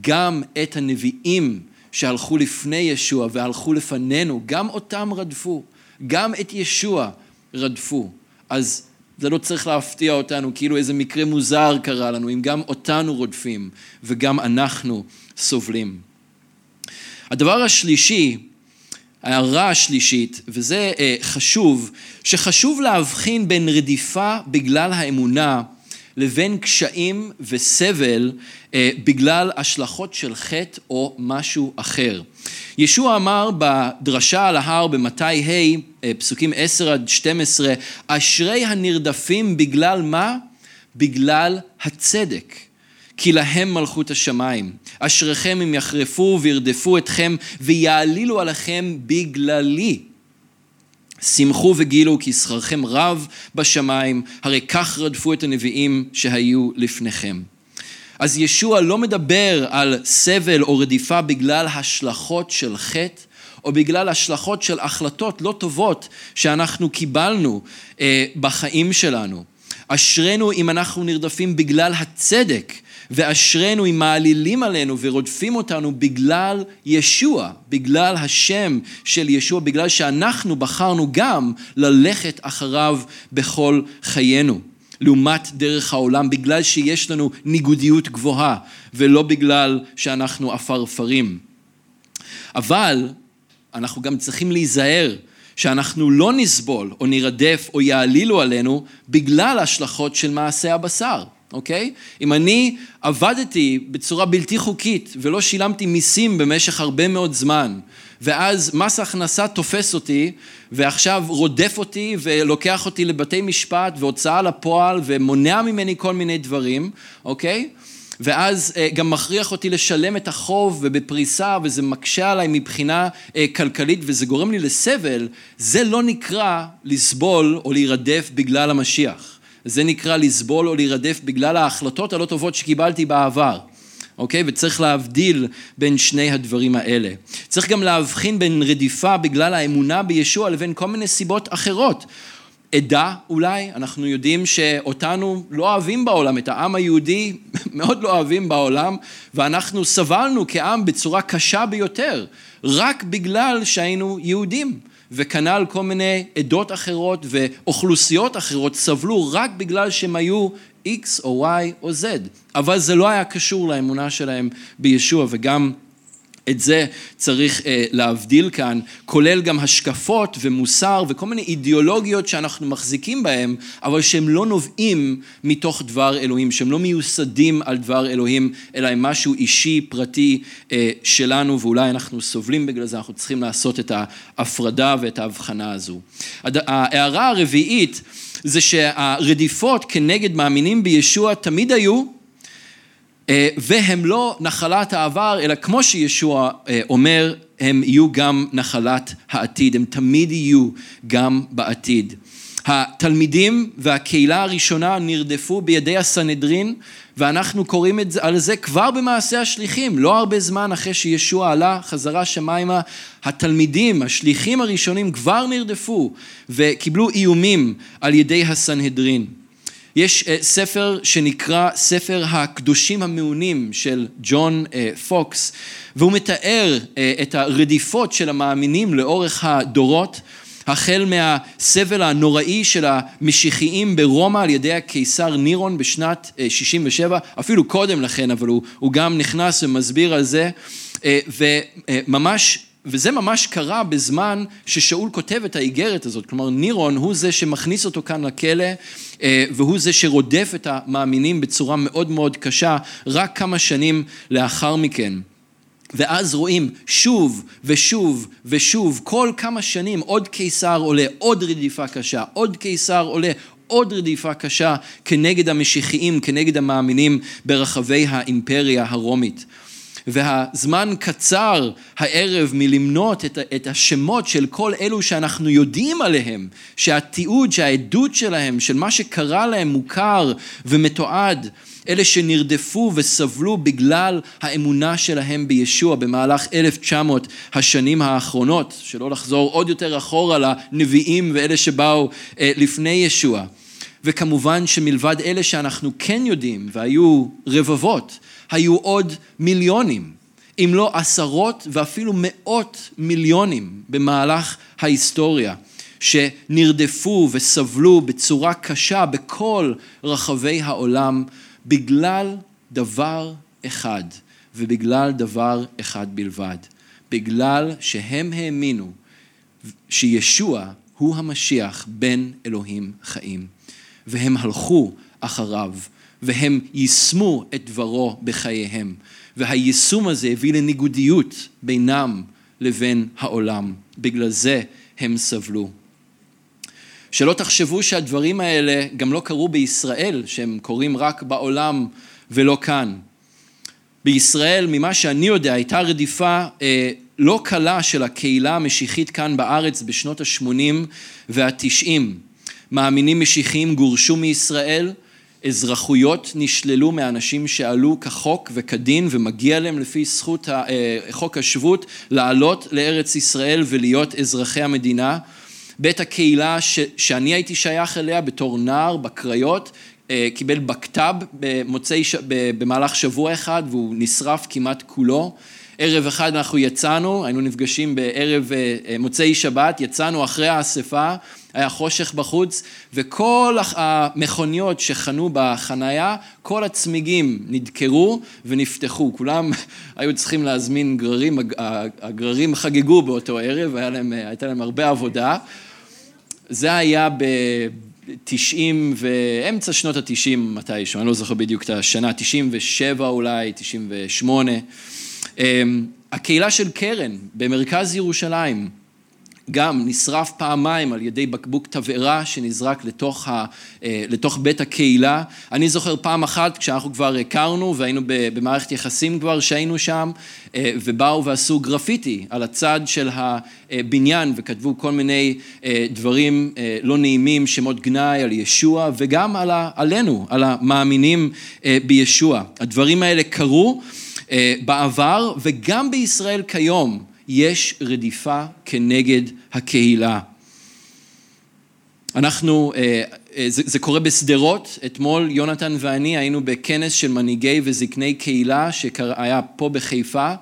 גם את הנביאים שהלכו לפני ישוע והלכו לפנינו, גם אותם רדפו, גם את ישוע רדפו. אז זה לא צריך להפתיע אותנו, כאילו איזה מקרה מוזר קרה לנו, אם גם אותנו רודפים וגם אנחנו סובלים. הדבר השלישי, ההערה השלישית, וזה אה, חשוב, שחשוב להבחין בין רדיפה בגלל האמונה לבין קשיים וסבל אה, בגלל השלכות של חטא או משהו אחר. ישוע אמר בדרשה על ההר במתי ה', אה, פסוקים 10 עד 12, אשרי הנרדפים בגלל מה? בגלל הצדק. כי להם מלכות השמיים. אשריכם אם יחרפו וירדפו אתכם ויעלילו עליכם בגללי. שמחו וגילו כי שכרכם רב בשמיים, הרי כך רדפו את הנביאים שהיו לפניכם. אז ישוע לא מדבר על סבל או רדיפה בגלל השלכות של חטא, או בגלל השלכות של החלטות לא טובות שאנחנו קיבלנו אה, בחיים שלנו. אשרינו אם אנחנו נרדפים בגלל הצדק, ואשרינו אם מעלילים עלינו ורודפים אותנו בגלל ישוע, בגלל השם של ישוע, בגלל שאנחנו בחרנו גם ללכת אחריו בכל חיינו. לעומת דרך העולם, בגלל שיש לנו ניגודיות גבוהה, ולא בגלל שאנחנו עפרפרים. אבל אנחנו גם צריכים להיזהר שאנחנו לא נסבול או נרדף או יעלילו עלינו בגלל השלכות של מעשה הבשר. אוקיי? אם אני עבדתי בצורה בלתי חוקית ולא שילמתי מיסים במשך הרבה מאוד זמן, ואז מס הכנסה תופס אותי, ועכשיו רודף אותי ולוקח אותי לבתי משפט והוצאה לפועל ומונע ממני כל מיני דברים, אוקיי? ואז אה, גם מכריח אותי לשלם את החוב ובפריסה וזה מקשה עליי מבחינה אה, כלכלית וזה גורם לי לסבל, זה לא נקרא לסבול או להירדף בגלל המשיח. זה נקרא לסבול או להירדף בגלל ההחלטות הלא טובות שקיבלתי בעבר. אוקיי? וצריך להבדיל בין שני הדברים האלה. צריך גם להבחין בין רדיפה בגלל האמונה בישוע לבין כל מיני סיבות אחרות. עדה אולי, אנחנו יודעים שאותנו לא אוהבים בעולם, את העם היהודי מאוד לא אוהבים בעולם, ואנחנו סבלנו כעם בצורה קשה ביותר, רק בגלל שהיינו יהודים. וכנ"ל כל מיני עדות אחרות ואוכלוסיות אחרות סבלו רק בגלל שהם היו X או Y או Z, אבל זה לא היה קשור לאמונה שלהם בישוע וגם את זה צריך אה, להבדיל כאן, כולל גם השקפות ומוסר וכל מיני אידיאולוגיות שאנחנו מחזיקים בהם, אבל שהם לא נובעים מתוך דבר אלוהים, שהם לא מיוסדים על דבר אלוהים, אלא הם משהו אישי, פרטי אה, שלנו, ואולי אנחנו סובלים בגלל זה, אנחנו צריכים לעשות את ההפרדה ואת ההבחנה הזו. ההערה הרביעית זה שהרדיפות כנגד מאמינים בישוע תמיד היו והם לא נחלת העבר, אלא כמו שישוע אה, אומר, הם יהיו גם נחלת העתיד, הם תמיד יהיו גם בעתיד. התלמידים והקהילה הראשונה נרדפו בידי הסנהדרין ואנחנו קוראים על זה כבר במעשה השליחים, לא הרבה זמן אחרי שישוע עלה חזרה שמיימה, התלמידים, השליחים הראשונים כבר נרדפו וקיבלו איומים על ידי הסנהדרין. יש אה, ספר שנקרא ספר הקדושים המעונים של ג'ון אה, פוקס והוא מתאר אה, את הרדיפות של המאמינים לאורך הדורות החל מהסבל הנוראי של המשיחיים ברומא על ידי הקיסר נירון בשנת 67, אפילו קודם לכן, אבל הוא, הוא גם נכנס ומסביר על זה, וממש וזה ממש קרה בזמן ששאול כותב את האיגרת הזאת, כלומר נירון הוא זה שמכניס אותו כאן לכלא אה, והוא זה שרודף את המאמינים בצורה מאוד מאוד קשה רק כמה שנים לאחר מכן. ואז רואים שוב ושוב ושוב, כל כמה שנים עוד קיסר עולה, עוד רדיפה קשה, עוד קיסר עולה, עוד רדיפה קשה כנגד המשיחיים, כנגד המאמינים ברחבי האימפריה הרומית. והזמן קצר הערב מלמנות את, את השמות של כל אלו שאנחנו יודעים עליהם, שהתיעוד, שהעדות שלהם, של מה שקרה להם מוכר ומתועד, אלה שנרדפו וסבלו בגלל האמונה שלהם בישוע במהלך 1900 השנים האחרונות, שלא לחזור עוד יותר אחורה לנביאים ואלה שבאו אה, לפני ישוע. וכמובן שמלבד אלה שאנחנו כן יודעים, והיו רבבות, היו עוד מיליונים, אם לא עשרות ואפילו מאות מיליונים במהלך ההיסטוריה, שנרדפו וסבלו בצורה קשה בכל רחבי העולם בגלל דבר אחד, ובגלל דבר אחד בלבד, בגלל שהם האמינו שישוע הוא המשיח בן אלוהים חיים, והם הלכו אחריו. והם יישמו את דברו בחייהם. והיישום הזה הביא לניגודיות בינם לבין העולם. בגלל זה הם סבלו. שלא תחשבו שהדברים האלה גם לא קרו בישראל, שהם קורים רק בעולם ולא כאן. בישראל, ממה שאני יודע, הייתה רדיפה אה, לא קלה של הקהילה המשיחית כאן בארץ בשנות ה-80 וה-90. מאמינים משיחיים גורשו מישראל, אזרחויות נשללו מאנשים שעלו כחוק וכדין ומגיע להם לפי זכות חוק השבות לעלות לארץ ישראל ולהיות אזרחי המדינה. בית הקהילה ש, שאני הייתי שייך אליה בתור נער בקריות קיבל בקת"ב במוצאי, במהלך שבוע אחד והוא נשרף כמעט כולו. ערב אחד אנחנו יצאנו, היינו נפגשים בערב מוצאי שבת, יצאנו אחרי האספה היה חושך בחוץ, וכל המכוניות שחנו בחנייה, כל הצמיגים נדקרו ונפתחו. כולם היו צריכים להזמין גררים, הגררים חגגו באותו ערב, להם, הייתה להם הרבה עבודה. זה היה ב-90 ואמצע שנות ה-90 מתישהו, אני לא זוכר בדיוק את השנה, 97 אולי, 98. אמ, הקהילה של קרן במרכז ירושלים, גם נשרף פעמיים על ידי בקבוק תבערה שנזרק לתוך, ה, אה, לתוך בית הקהילה. אני זוכר פעם אחת כשאנחנו כבר הכרנו והיינו במערכת יחסים כבר שהיינו שם אה, ובאו ועשו גרפיטי על הצד של הבניין וכתבו כל מיני אה, דברים לא נעימים, שמות גנאי על ישוע וגם על ה, עלינו, על המאמינים בישוע. הדברים האלה קרו בעבר וגם בישראל כיום. יש רדיפה כנגד הקהילה. אנחנו, אה, אה, זה, זה קורה בשדרות, אתמול יונתן ואני היינו בכנס של מנהיגי וזקני קהילה שהיה פה בחיפה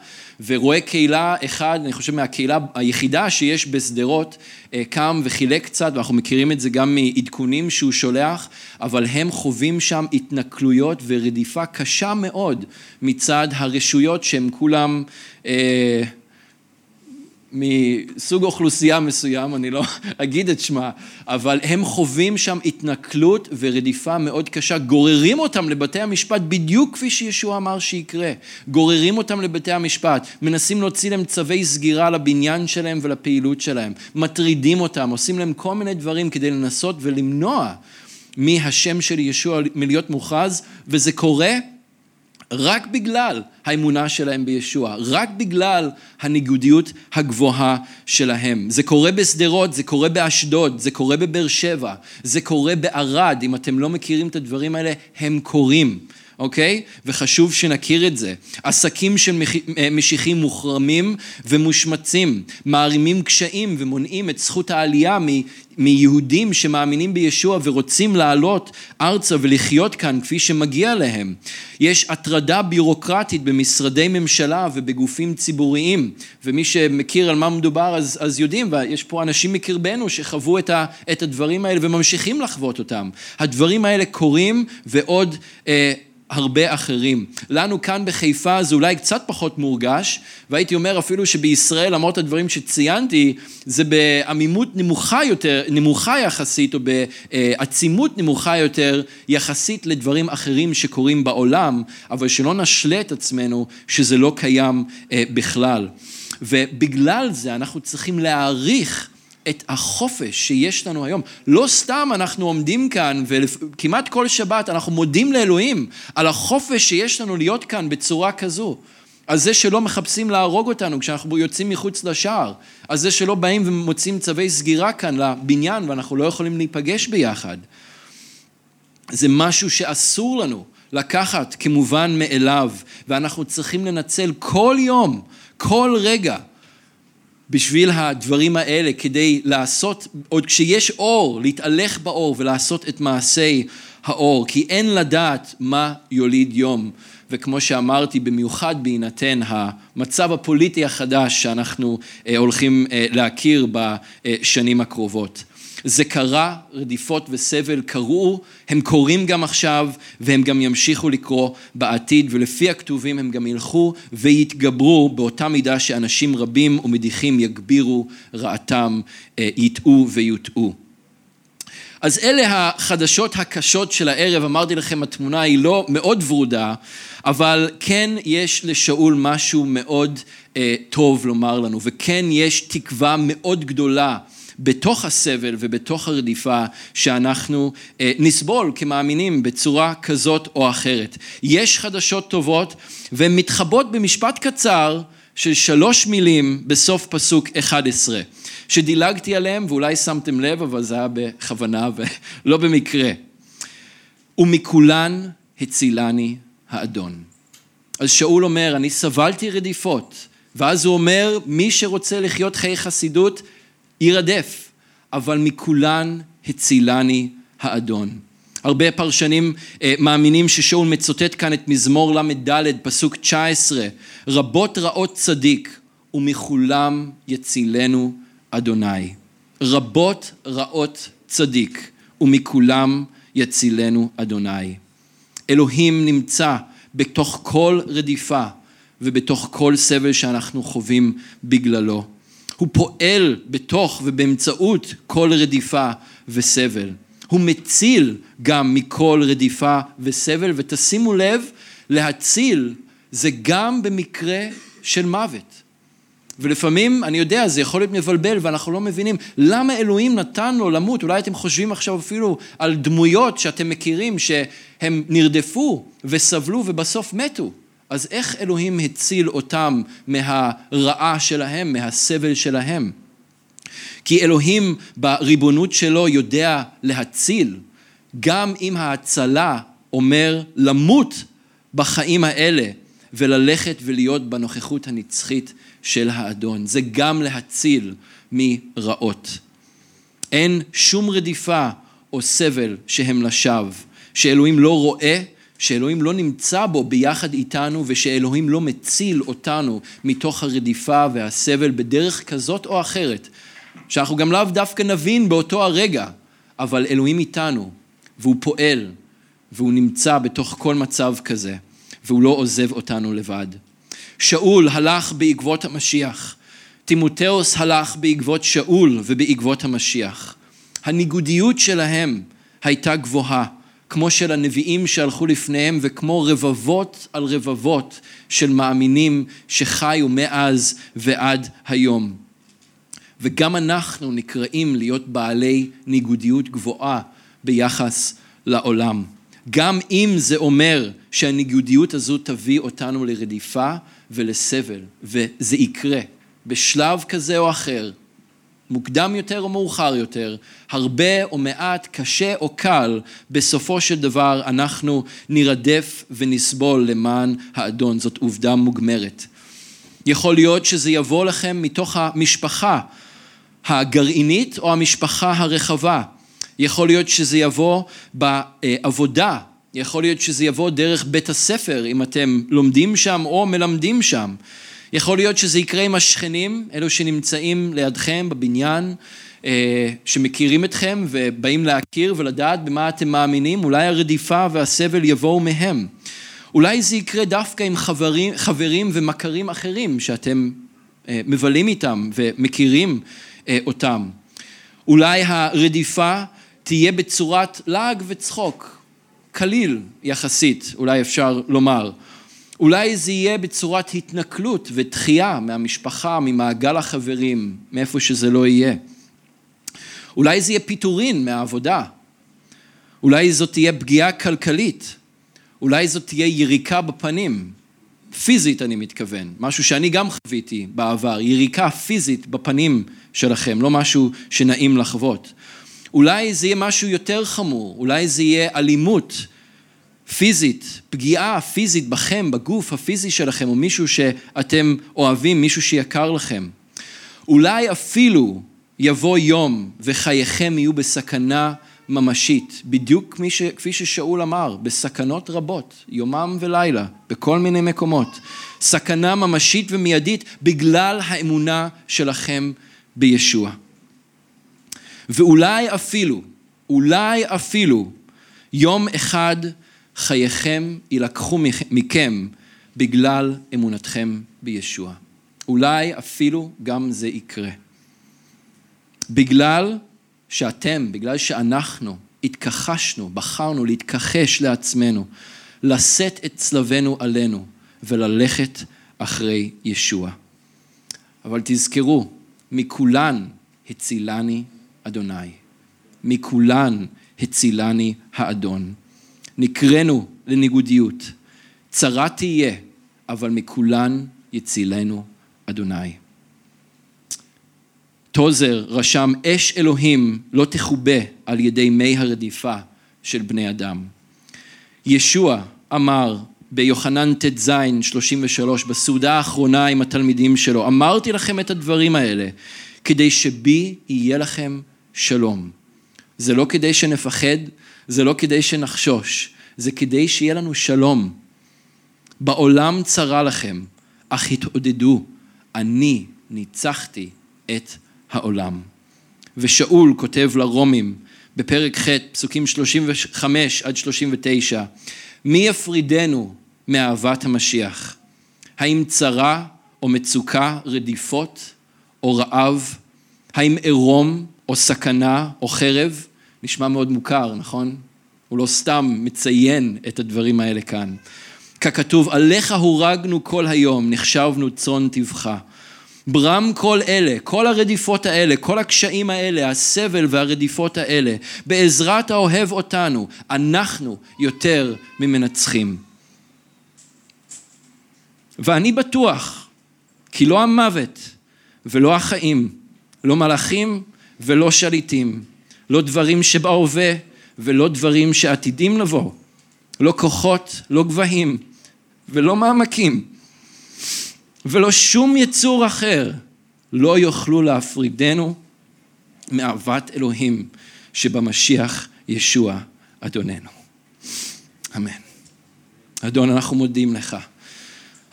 ורואה קהילה אחד, אני חושב מהקהילה היחידה שיש בשדרות, אה, קם וחילק קצת, ואנחנו מכירים את זה גם מעדכונים שהוא שולח, אבל הם חווים שם התנכלויות ורדיפה קשה מאוד מצד הרשויות שהם כולם אה, מסוג אוכלוסייה מסוים, אני לא אגיד את שמה, אבל הם חווים שם התנכלות ורדיפה מאוד קשה, גוררים אותם לבתי המשפט בדיוק כפי שישוע אמר שיקרה, גוררים אותם לבתי המשפט, מנסים להוציא להם צווי סגירה לבניין שלהם ולפעילות שלהם, מטרידים אותם, עושים להם כל מיני דברים כדי לנסות ולמנוע מהשם של ישוע מלהיות מוכרז, וזה קורה רק בגלל האמונה שלהם בישוע, רק בגלל הניגודיות הגבוהה שלהם. זה קורה בשדרות, זה קורה באשדוד, זה קורה בבאר שבע, זה קורה בערד, אם אתם לא מכירים את הדברים האלה, הם קורים. אוקיי? וחשוב שנכיר את זה. עסקים של אה, משיחים מוחרמים ומושמצים, מערימים קשיים ומונעים את זכות העלייה מיהודים שמאמינים בישוע ורוצים לעלות ארצה ולחיות כאן כפי שמגיע להם. יש הטרדה ביורוקרטית במשרדי ממשלה ובגופים ציבוריים, ומי שמכיר על מה מדובר אז, אז יודעים, ויש פה אנשים מקרבנו שחוו את, ה, את הדברים האלה וממשיכים לחוות אותם. הדברים האלה קורים ועוד אה, הרבה אחרים. לנו כאן בחיפה זה אולי קצת פחות מורגש, והייתי אומר אפילו שבישראל, למרות הדברים שציינתי, זה בעמימות נמוכה יותר, נמוכה יחסית, או בעצימות נמוכה יותר, יחסית לדברים אחרים שקורים בעולם, אבל שלא נשלה את עצמנו שזה לא קיים אה, בכלל. ובגלל זה אנחנו צריכים להעריך את החופש שיש לנו היום. לא סתם אנחנו עומדים כאן וכמעט כל שבת אנחנו מודים לאלוהים על החופש שיש לנו להיות כאן בצורה כזו. על זה שלא מחפשים להרוג אותנו כשאנחנו יוצאים מחוץ לשער. על זה שלא באים ומוצאים צווי סגירה כאן לבניין ואנחנו לא יכולים להיפגש ביחד. זה משהו שאסור לנו לקחת כמובן מאליו, ואנחנו צריכים לנצל כל יום, כל רגע, בשביל הדברים האלה, כדי לעשות, עוד כשיש אור, להתהלך באור ולעשות את מעשי האור, כי אין לדעת מה יוליד יום. וכמו שאמרתי, במיוחד בהינתן המצב הפוליטי החדש שאנחנו אה, הולכים אה, להכיר בשנים הקרובות. זה קרה, רדיפות וסבל קרו, הם קורים גם עכשיו והם גם ימשיכו לקרות בעתיד ולפי הכתובים הם גם ילכו ויתגברו באותה מידה שאנשים רבים ומדיחים יגבירו רעתם, אה, יטעו ויוטעו. אז אלה החדשות הקשות של הערב, אמרתי לכם התמונה היא לא מאוד ורודה, אבל כן יש לשאול משהו מאוד אה, טוב לומר לנו וכן יש תקווה מאוד גדולה בתוך הסבל ובתוך הרדיפה שאנחנו אה, נסבול כמאמינים בצורה כזאת או אחרת. יש חדשות טובות והן מתחבות במשפט קצר של שלוש מילים בסוף פסוק 11, שדילגתי עליהם ואולי שמתם לב, אבל זה היה בכוונה ולא במקרה. ומכולן הצילני האדון. אז שאול אומר, אני סבלתי רדיפות, ואז הוא אומר, מי שרוצה לחיות חיי חסידות, יירדף, אבל מכולן הצילני האדון. הרבה פרשנים אה, מאמינים ששאול מצוטט כאן את מזמור ל"ד, פסוק 19, רבות רעות צדיק, ומכולם יצילנו אדוני. רבות רעות צדיק, ומכולם יצילנו אדוני. אלוהים נמצא בתוך כל רדיפה ובתוך כל סבל שאנחנו חווים בגללו. הוא פועל בתוך ובאמצעות כל רדיפה וסבל. הוא מציל גם מכל רדיפה וסבל, ותשימו לב, להציל זה גם במקרה של מוות. ולפעמים, אני יודע, זה יכול להיות מבלבל ואנחנו לא מבינים למה אלוהים נתן לו למות. אולי אתם חושבים עכשיו אפילו על דמויות שאתם מכירים שהם נרדפו וסבלו ובסוף מתו. אז איך אלוהים הציל אותם מהרעה שלהם, מהסבל שלהם? כי אלוהים בריבונות שלו יודע להציל, גם אם ההצלה אומר למות בחיים האלה וללכת ולהיות בנוכחות הנצחית של האדון. זה גם להציל מרעות. אין שום רדיפה או סבל שהם לשווא, שאלוהים לא רואה, שאלוהים לא נמצא בו ביחד איתנו ושאלוהים לא מציל אותנו מתוך הרדיפה והסבל בדרך כזאת או אחרת, שאנחנו גם לאו דווקא נבין באותו הרגע, אבל אלוהים איתנו, והוא פועל, והוא נמצא בתוך כל מצב כזה, והוא לא עוזב אותנו לבד. שאול הלך בעקבות המשיח, תימותאוס הלך בעקבות שאול ובעקבות המשיח. הניגודיות שלהם הייתה גבוהה, כמו של הנביאים שהלכו לפניהם וכמו רבבות על רבבות של מאמינים שחיו מאז ועד היום. וגם אנחנו נקראים להיות בעלי ניגודיות גבוהה ביחס לעולם. גם אם זה אומר שהניגודיות הזו תביא אותנו לרדיפה ולסבל, וזה יקרה בשלב כזה או אחר, מוקדם יותר או מאוחר יותר, הרבה או מעט, קשה או קל, בסופו של דבר אנחנו נירדף ונסבול למען האדון, זאת עובדה מוגמרת. יכול להיות שזה יבוא לכם מתוך המשפחה הגרעינית או המשפחה הרחבה. יכול להיות שזה יבוא בעבודה, יכול להיות שזה יבוא דרך בית הספר, אם אתם לומדים שם או מלמדים שם. יכול להיות שזה יקרה עם השכנים, אלו שנמצאים לידכם בבניין, אה, שמכירים אתכם ובאים להכיר ולדעת במה אתם מאמינים, אולי הרדיפה והסבל יבואו מהם. אולי זה יקרה דווקא עם חברים, חברים ומכרים אחרים שאתם אה, מבלים איתם ומכירים אה, אותם. אולי הרדיפה תהיה בצורת לעג וצחוק, קליל יחסית, אולי אפשר לומר. אולי זה יהיה בצורת התנכלות ודחייה מהמשפחה, ממעגל החברים, מאיפה שזה לא יהיה. אולי זה יהיה פיטורין מהעבודה. אולי זאת תהיה פגיעה כלכלית. אולי זאת תהיה יריקה בפנים. פיזית אני מתכוון, משהו שאני גם חוויתי בעבר, יריקה פיזית בפנים שלכם, לא משהו שנעים לחוות. אולי זה יהיה משהו יותר חמור, אולי זה יהיה אלימות פיזית, פגיעה פיזית בכם, בגוף הפיזי שלכם, או מישהו שאתם אוהבים, מישהו שיקר לכם. אולי אפילו יבוא יום וחייכם יהיו בסכנה ממשית, בדיוק ש, כפי ששאול אמר, בסכנות רבות, יומם ולילה, בכל מיני מקומות. סכנה ממשית ומיידית בגלל האמונה שלכם בישוע. ואולי אפילו, אולי אפילו, יום אחד חייכם יילקחו מכם בגלל אמונתכם בישוע. אולי אפילו גם זה יקרה. בגלל שאתם, בגלל שאנחנו התכחשנו, בחרנו להתכחש לעצמנו, לשאת את צלבנו עלינו וללכת אחרי ישוע. אבל תזכרו, מכולן הצילני אדוני. מכולן הצילני האדון. נקראנו לניגודיות. צרה תהיה, אבל מכולן יצילנו אדוני. טוזר רשם, אש אלוהים לא תכובה על ידי מי הרדיפה של בני אדם. ישוע אמר ביוחנן ט"ז 33, בסעודה האחרונה עם התלמידים שלו, אמרתי לכם את הדברים האלה כדי שבי יהיה לכם שלום. זה לא כדי שנפחד, זה לא כדי שנחשוש, זה כדי שיהיה לנו שלום. בעולם צרה לכם, אך התעודדו, אני ניצחתי את העולם. ושאול כותב לרומים בפרק ח', פסוקים 35 עד 39, מי יפרידנו מאהבת המשיח? האם צרה או מצוקה, רדיפות או רעב? האם עירום או סכנה או חרב? נשמע מאוד מוכר, נכון? הוא לא סתם מציין את הדברים האלה כאן. ככתוב, עליך הורגנו כל היום, נחשבנו צאן טבחה. ברם כל אלה, כל הרדיפות האלה, כל הקשיים האלה, הסבל והרדיפות האלה, בעזרת האוהב אותנו, אנחנו יותר ממנצחים. ואני בטוח כי לא המוות ולא החיים, לא מלאכים ולא שליטים, לא דברים שבהווה ולא דברים שעתידים לבוא, לא כוחות, לא גבהים ולא מעמקים, ולא שום יצור אחר לא יוכלו להפרידנו מאהבת אלוהים שבמשיח ישוע אדוננו. אמן. אדון, אנחנו מודים לך.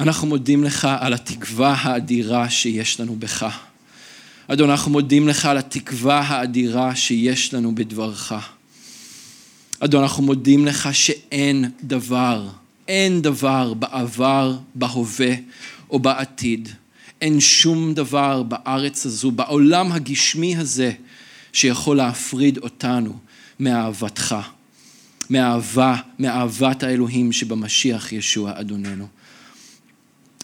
אנחנו מודים לך על התקווה האדירה שיש לנו בך. אדון, אנחנו מודים לך על התקווה האדירה שיש לנו בדברך. אדון, אנחנו מודים לך שאין דבר, אין דבר בעבר, בהווה או בעתיד. אין שום דבר בארץ הזו, בעולם הגשמי הזה, שיכול להפריד אותנו מאהבתך, מאהבה, מאהבת האלוהים שבמשיח ישוע אדוננו.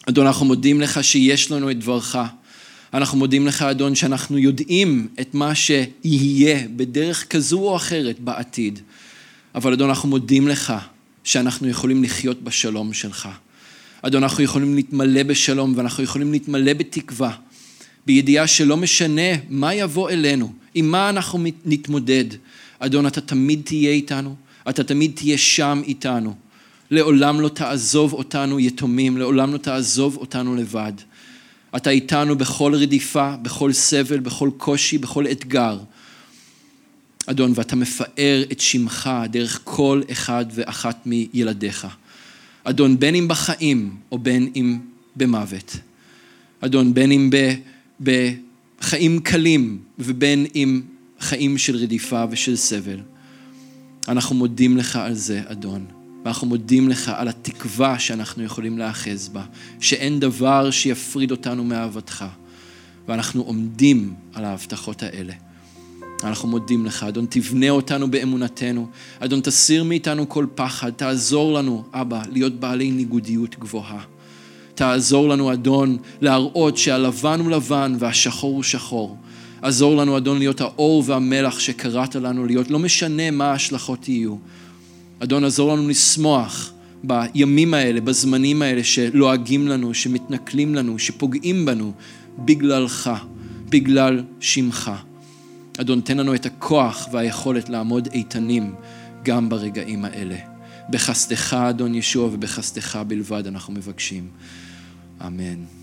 אדון, אנחנו מודים לך שיש לנו את דברך. אנחנו מודים לך, אדון, שאנחנו יודעים את מה שיהיה בדרך כזו או אחרת בעתיד. אבל אדון, אנחנו מודים לך שאנחנו יכולים לחיות בשלום שלך. אדון, אנחנו יכולים להתמלא בשלום ואנחנו יכולים להתמלא בתקווה, בידיעה שלא משנה מה יבוא אלינו, עם מה אנחנו נתמודד. אדון, אתה תמיד תהיה איתנו, אתה תמיד תהיה שם איתנו. לעולם לא תעזוב אותנו יתומים, לעולם לא תעזוב אותנו לבד. אתה איתנו בכל רדיפה, בכל סבל, בכל קושי, בכל אתגר. אדון, ואתה מפאר את שמך דרך כל אחד ואחת מילדיך. אדון, בין אם בחיים או בין אם במוות. אדון, בין אם בחיים קלים ובין אם חיים של רדיפה ושל סבל. אנחנו מודים לך על זה, אדון. ואנחנו מודים לך על התקווה שאנחנו יכולים להאחז בה, שאין דבר שיפריד אותנו מאהבתך, ואנחנו עומדים על ההבטחות האלה. אנחנו מודים לך, אדון, תבנה אותנו באמונתנו. אדון, תסיר מאיתנו כל פחד, תעזור לנו, אבא, להיות בעלי ניגודיות גבוהה. תעזור לנו, אדון, להראות שהלבן הוא לבן והשחור הוא שחור. עזור לנו, אדון, להיות האור והמלח שקראת לנו להיות, לא משנה מה ההשלכות יהיו. אדון, עזור לנו לשמוח בימים האלה, בזמנים האלה שלועגים לנו, שמתנכלים לנו, שפוגעים בנו, בגללך, בגלל שמך. אדון, תן לנו את הכוח והיכולת לעמוד איתנים גם ברגעים האלה. בחסדך, אדון ישוע, ובחסדך בלבד אנחנו מבקשים. אמן.